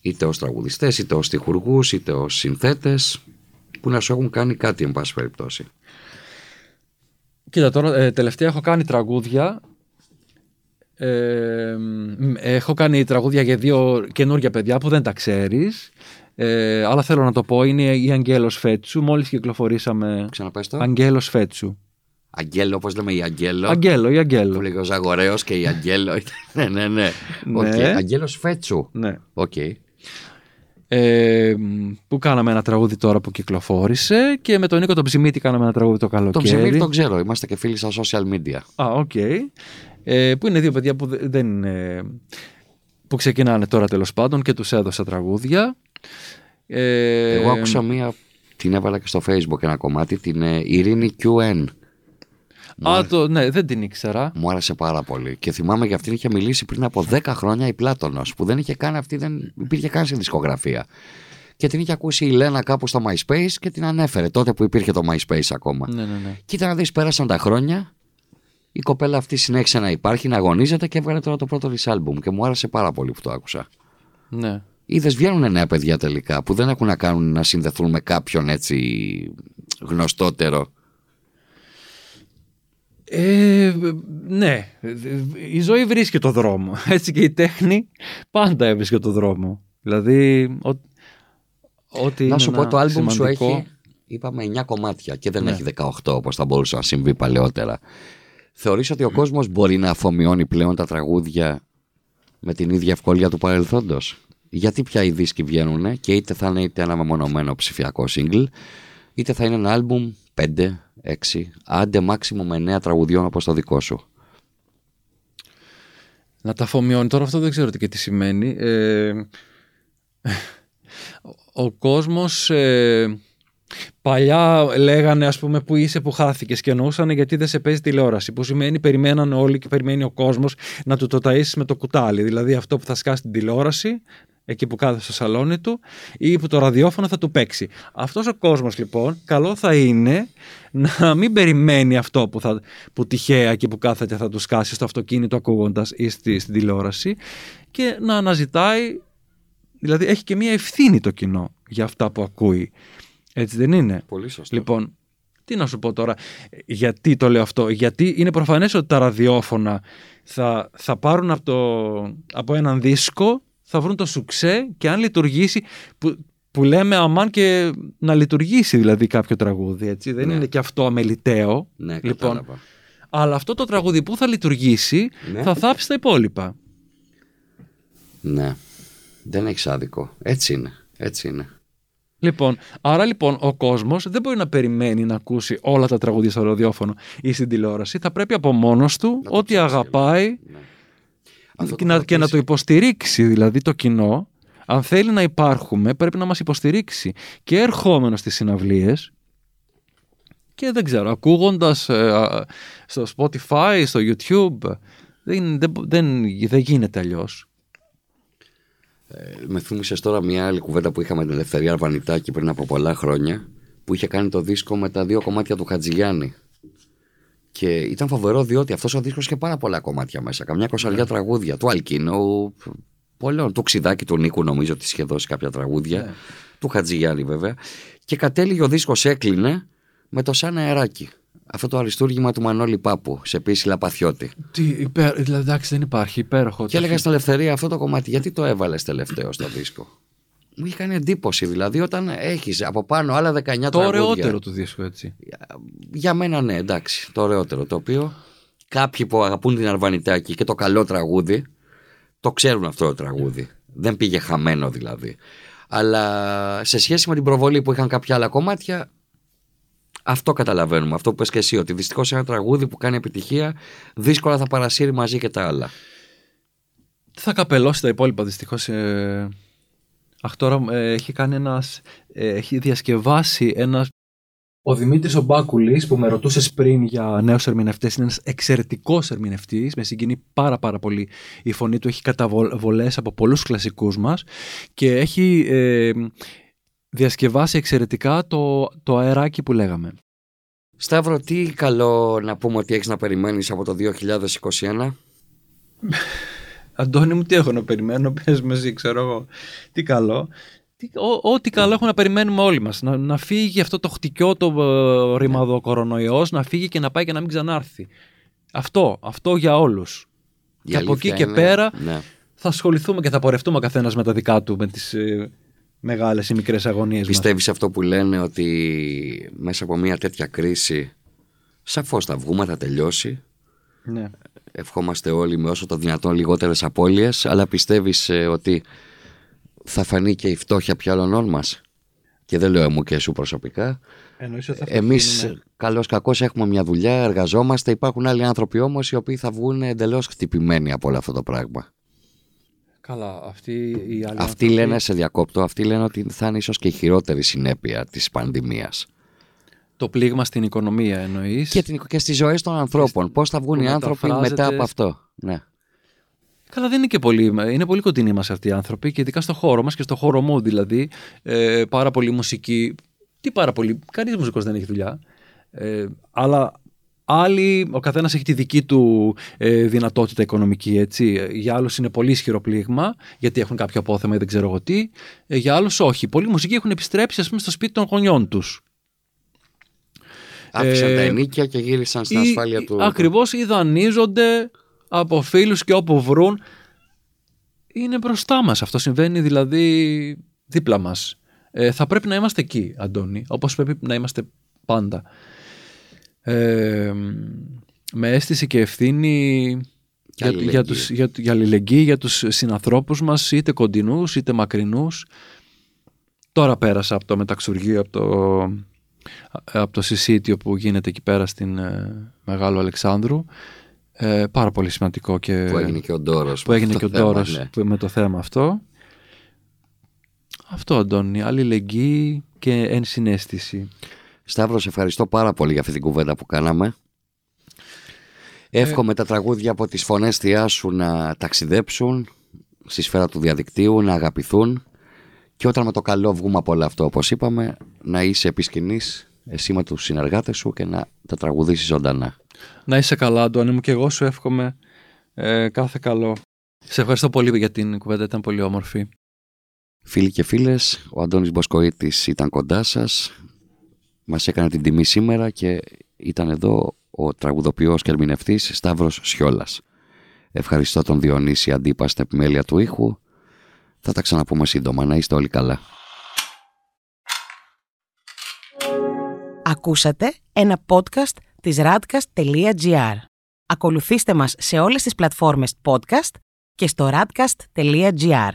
Είτε ως τραγουδιστές, είτε ως τυχουργούς, είτε ως συνθέτες, που να σου έχουν κάνει κάτι, εν πάση περιπτώσει. Κοίτα, τώρα ε, τελευταία έχω κάνει τραγούδια ε, έχω κάνει τραγούδια για δύο καινούργια παιδιά που δεν τα ξέρεις. Ε, αλλά θέλω να το πω είναι η Αγγέλος Φέτσου. Μόλις κυκλοφορήσαμε. Ξαναπές το. Αγγέλος Φέτσου. Αγγέλο, όπως λέμε η Αγγέλο. Αγγέλο, η Αγγέλο. Που λέγει ο Ζαγορέος και η Αγγέλο. Ναι, ναι, ναι, Ναι. Okay. Αγγέλος Φέτσου. Ναι. okay. ε, που κάναμε ένα τραγούδι τώρα που κυκλοφόρησε και με τον Νίκο τον Ψημίτη κάναμε ένα τραγούδι το Τον καλοκαίρι. Ψημίρ τον ξέρω, είμαστε και φίλοι στα social media. Α, οκ. Ε, που είναι δύο παιδιά που δε- δεν είναι... που ξεκινάνε τώρα τέλος πάντων και τους έδωσα τραγούδια. Ε, Εγώ άκουσα μία, την έβαλα και στο facebook ένα κομμάτι, την ε, Ειρήνη QN. Α, το, ναι, δεν την ήξερα. Μου άρεσε πάρα πολύ. Και θυμάμαι για αυτήν είχε μιλήσει πριν από 10 χρόνια η Πλάτωνος, που δεν είχε κάνει αυτή, δεν υπήρχε καν σε δισκογραφία. Και την είχε ακούσει η Λένα κάπου στο MySpace και την ανέφερε τότε που υπήρχε το MySpace ακόμα. Ναι, ναι, ναι. Κοίτα να δεις πέρασαν τα χρόνια, η κοπέλα αυτή συνέχισε να υπάρχει, να αγωνίζεται και έβγαλε τώρα το πρώτο της άλμπουμ και μου άρεσε πάρα πολύ που το άκουσα. ναι. Είδες βγαίνουν νέα παιδιά τελικά που δεν έχουν να κάνουν να συνδεθούν με κάποιον έτσι γνωστότερο. Ε, ναι, η ζωή βρίσκει το δρόμο. Έτσι και η τέχνη πάντα έβρισκε το δρόμο. Δηλαδή, ό, ό,τι να είναι σου πω ένα το άλμπουμ σου σημαντικό- έχει είπαμε 9 κομμάτια και δεν Ναι. έχει 18 όπως θα μπορούσε να συμβεί παλαιότερα. Θεωρείς ότι ο κόσμος μπορεί να αφομοιώνει πλέον τα τραγούδια με την ίδια ευκολία του παρελθόντος; Γιατί πια οι δίσκοι βγαίνουν και είτε θα είναι είτε ένα μεμονωμένο ψηφιακό single είτε θα είναι ένα άλμπουμ 5, 6, άντε μάξιμο με 9 τραγουδιών όπως το δικό σου. Να τα αφομοιώνει. Τώρα αυτό δεν ξέρω τι και τι σημαίνει. Ε, ο κόσμος ε, παλιά λέγανε ας πούμε που είσαι που χάθηκες και εννοούσαν γιατί δεν σε παίζει τηλεόραση που σημαίνει περιμέναν όλοι και περιμένει ο κόσμος να του το ταΐσεις με το κουτάλι δηλαδή αυτό που θα σκάσει την τηλεόραση εκεί που κάθεται στο σαλόνι του ή που το ραδιόφωνο θα του παίξει. Αυτός ο κόσμος λοιπόν καλό θα είναι να μην περιμένει αυτό που, θα, που τυχαία εκεί που κάθεται θα του σκάσει στο αυτοκίνητο ακούγοντας ή στη, στην τηλεόραση και να αναζητάει δηλαδή έχει και μία ευθύνη το κοινό για αυτά που ακούει. Έτσι δεν είναι; Πολύ σωστό. Λοιπόν, τι να σου πω τώρα, γιατί το λέω αυτό, γιατί είναι προφανές ότι τα ραδιόφωνα θα, θα πάρουν από, το, από έναν δίσκο, θα βρουν το σουξέ και αν λειτουργήσει, που, που λέμε αμάν και να λειτουργήσει δηλαδή κάποιο τραγούδι, έτσι, δεν Ναι. είναι και αυτό αμεληταίο. ναι, λοιπόν, κατάλαβα. Αλλά αυτό το τραγούδι που θα λειτουργήσει Ναι. θα θάψει τα υπόλοιπα. Ναι. Δεν έχεις άδικο. Έτσι είναι. Έτσι είναι. Λοιπόν, άρα λοιπόν ο κόσμος δεν μπορεί να περιμένει να ακούσει όλα τα τραγούδια στο ραδιόφωνο ή στην τηλεόραση. Θα πρέπει από μόνος του Να το ό,τι ψάξεις, αγαπάει Ναι. Αυτό και το να, και να κρατήσει. το υποστηρίξει δηλαδή το κοινό. Αν θέλει να υπάρχουμε πρέπει να μας υποστηρίξει και ερχόμενος στις συναυλίες και δεν ξέρω, ακούγοντας ε, α, στο Spotify, στο YouTube δεν, δεν, δεν, δεν γίνεται αλλιώς. Με θύμισες τώρα μια άλλη κουβέντα που είχαμε την Ελευθερία Αρβανιτάκη πριν από πολλά χρόνια που είχε κάνει το δίσκο με τα δύο κομμάτια του Χατζηγιάννη. Και ήταν φοβερό διότι αυτός ο δίσκος είχε πάρα πολλά κομμάτια μέσα. Καμιά κοσαριά Ναι. τραγούδια. Του Αλκίνου, πολλών. Του Ξιδάκη, του Νίκου, νομίζω ότι είχε δώσει κάποια τραγούδια. Ναι. Του Χατζηγιάννη, βέβαια. Και κατέληγε ο δίσκος έκλεινε με το σαν αεράκι. Αυτό το αριστούργημα του Μανώλη Πάπου σε πίση Λαπαθιώτη. Τι, υπέρ, δηλαδή, εντάξει, δεν υπάρχει. Υπέροχο. Και έλεγα στην Ελευθερία αυτό το κομμάτι, γιατί το έβαλες τελευταίο στο δίσκο; Μου είχε κάνει εντύπωση δηλαδή όταν έχεις από πάνω άλλα 19 το τραγούδια. ωραιότερο του δίσκου, έτσι. Για μένα ναι, εντάξει, το ωραιότερο. Το οποίο κάποιοι που αγαπούν την Αρβανιτάκη και το καλό τραγούδι, το ξέρουν αυτό το τραγούδι. Δεν πήγε χαμένο δηλαδή. Αλλά σε σχέση με την προβολή που είχαν κάποια άλλα κομμάτια, αυτό καταλαβαίνουμε. Αυτό που πες και εσύ, ότι δυστυχώς ένα τραγούδι που κάνει επιτυχία δύσκολα θα παρασύρει μαζί και τα άλλα. Θα καπελώσει τα υπόλοιπα δυστυχώς. Ε... Αχ, τώρα ε, έχει κάνει ένας, ε, έχει διασκευάσει ένα. Ο Δημήτρης ο Μπάκουλης που με ρωτούσες πριν για νέους ερμηνευτές είναι ένας εξαιρετικός ερμηνευτής με συγκινεί πάρα πάρα πολύ η φωνή του έχει καταβολές από πολλούς κλασικούς μας και έχει ε, διασκευάσει εξαιρετικά το, το αεράκι που λέγαμε. Σταύρο, τι καλό να πούμε ότι έχεις να περιμένεις από το 2021. Αντώνη μου, τι έχω να περιμένω, πες με εσύ, ξέρω εγώ. Τι καλό. Τι, ό, ό,τι καλό έχουμε να περιμένουμε όλοι μας. Να, να φύγει αυτό το χτυκιό, το ε, ρημαδο κορονοϊός, να φύγει και να πάει και να μην ξανάρθει. Αυτό, αυτό για όλους. Η και από εκεί αλήθεια και είναι- πέρα Ναι. θα ασχοληθούμε και θα πορευτούμε ο καθένας με τα δικά του, με τις ε, μεγάλες ή μικρές αγωνίες μας. Πιστεύεις αυτό που λένε ότι μέσα από μια τέτοια κρίση σαφώς θα βγούμε, θα τελειώσει; Ναι. Ευχόμαστε όλοι με όσο το δυνατόν λιγότερες απώλειες, αλλά πιστεύεις ε, ότι θα φανεί και η φτώχεια ποιαλωνών μας; Και δεν λέω εμού και σου προσωπικά. Εννοείς ότι θα Εμείς φτιάξουμε- καλώς κακώς έχουμε μια δουλειά, εργαζόμαστε. Υπάρχουν άλλοι άνθρωποι όμως οι οποίοι θα βγουν εντελώς χτυπημένοι από όλο αυτό το πράγμα. Καλά, αυτοί οι άλλοι Αυτοί άνθρωποι- λένε, σε διακόπτω, αυτοί λένε ότι θα είναι ίσως και η χειρότερη συνέπεια της πανδημίας. Το πλήγμα στην οικονομία εννοείς; Και, την, και στις ζωές των ανθρώπων. Πώς θα βγουν που οι άνθρωποι μετά μεταφράζεται από αυτό. Ναι. Καλά, δεν είναι και πολύ. Είναι πολύ κοντινοί μας αυτοί οι άνθρωποι και ειδικά στο χώρο μας και στο χώρο μου δηλαδή. Ε, πάρα πολύ μουσική. Τι πάρα πολύ. Κανείς μουσικός δεν έχει δουλειά. Ε, αλλά άλλοι, ο καθένας έχει τη δική του ε, δυνατότητα οικονομική. Έτσι. Για άλλους είναι πολύ ισχυρό πλήγμα, γιατί έχουν κάποιο απόθεμα ή δεν ξέρω εγώ τι. Ε, για άλλους όχι. Πολλοί μουσικοί έχουν επιστρέψει, ας πούμε, στο σπίτι των γονιών τους. Άφησαν Ε, τα ενίκια και γύρισαν στην ασφάλεια του. Ακριβώς ή δανείζονται από φίλους και όπου βρουν. Είναι μπροστά μας. Αυτό συμβαίνει δηλαδή δίπλα μας. Ε, θα πρέπει να είμαστε εκεί, Αντώνη, όπως πρέπει να είμαστε πάντα. Ε, με αίσθηση και ευθύνη Και για, αλληλεγγύη. για, τους, για, για αλληλεγγύη για τους συνανθρώπους μας, είτε κοντινούς είτε μακρινούς. Τώρα πέρασα από το μεταξουργείο, από το, από το συσίτιο που γίνεται εκεί πέρα στην ε, Μεγάλο Αλεξάνδρου. Ε, πάρα πολύ σημαντικό και Που έγινε και ο Ντόρος. που έγινε με και ο το θέμα, Ντόρος ναι. που- με το θέμα αυτό. Αυτό, Αντώνη. Αλληλεγγύη και ενσυναίσθηση. Σταύρος, σε ευχαριστώ πάρα πολύ για αυτή την κουβέντα που κάναμε. Εύχομαι τα τραγούδια από τις φωνές θεία σου να ταξιδέψουν στη σφαίρα του διαδικτύου, να αγαπηθούν και όταν με το καλό βγούμε από όλο αυτό, όπως είπαμε, να είσαι επισκηνής εσύ με τους συνεργάτες σου και να τα τραγουδήσεις ζωντανά. Να είσαι καλά, Αντώνη μου, και εγώ σου εύχομαι ε, κάθε καλό. Σε ευχαριστώ πολύ για την κουβέντα, ήταν πολύ όμορφη. Φίλοι και φίλες, ο Αντώνης Μποσκοίτης ήταν κοντά σας. Μας έκανε την τιμή σήμερα και ήταν εδώ ο τραγουδοποιός και ερμηνευτής Σταύρος Σιόλας. Ευχαριστώ τον Διονύση Αντίπα στην επιμέλεια του ήχου. Θα τα ξαναπούμε σύντομα. Να είστε όλοι καλά. Ακούσατε ένα podcast της radcast.gr. Ακολουθήστε μας σε όλες τις πλατφόρμες podcast και στο radcast.gr.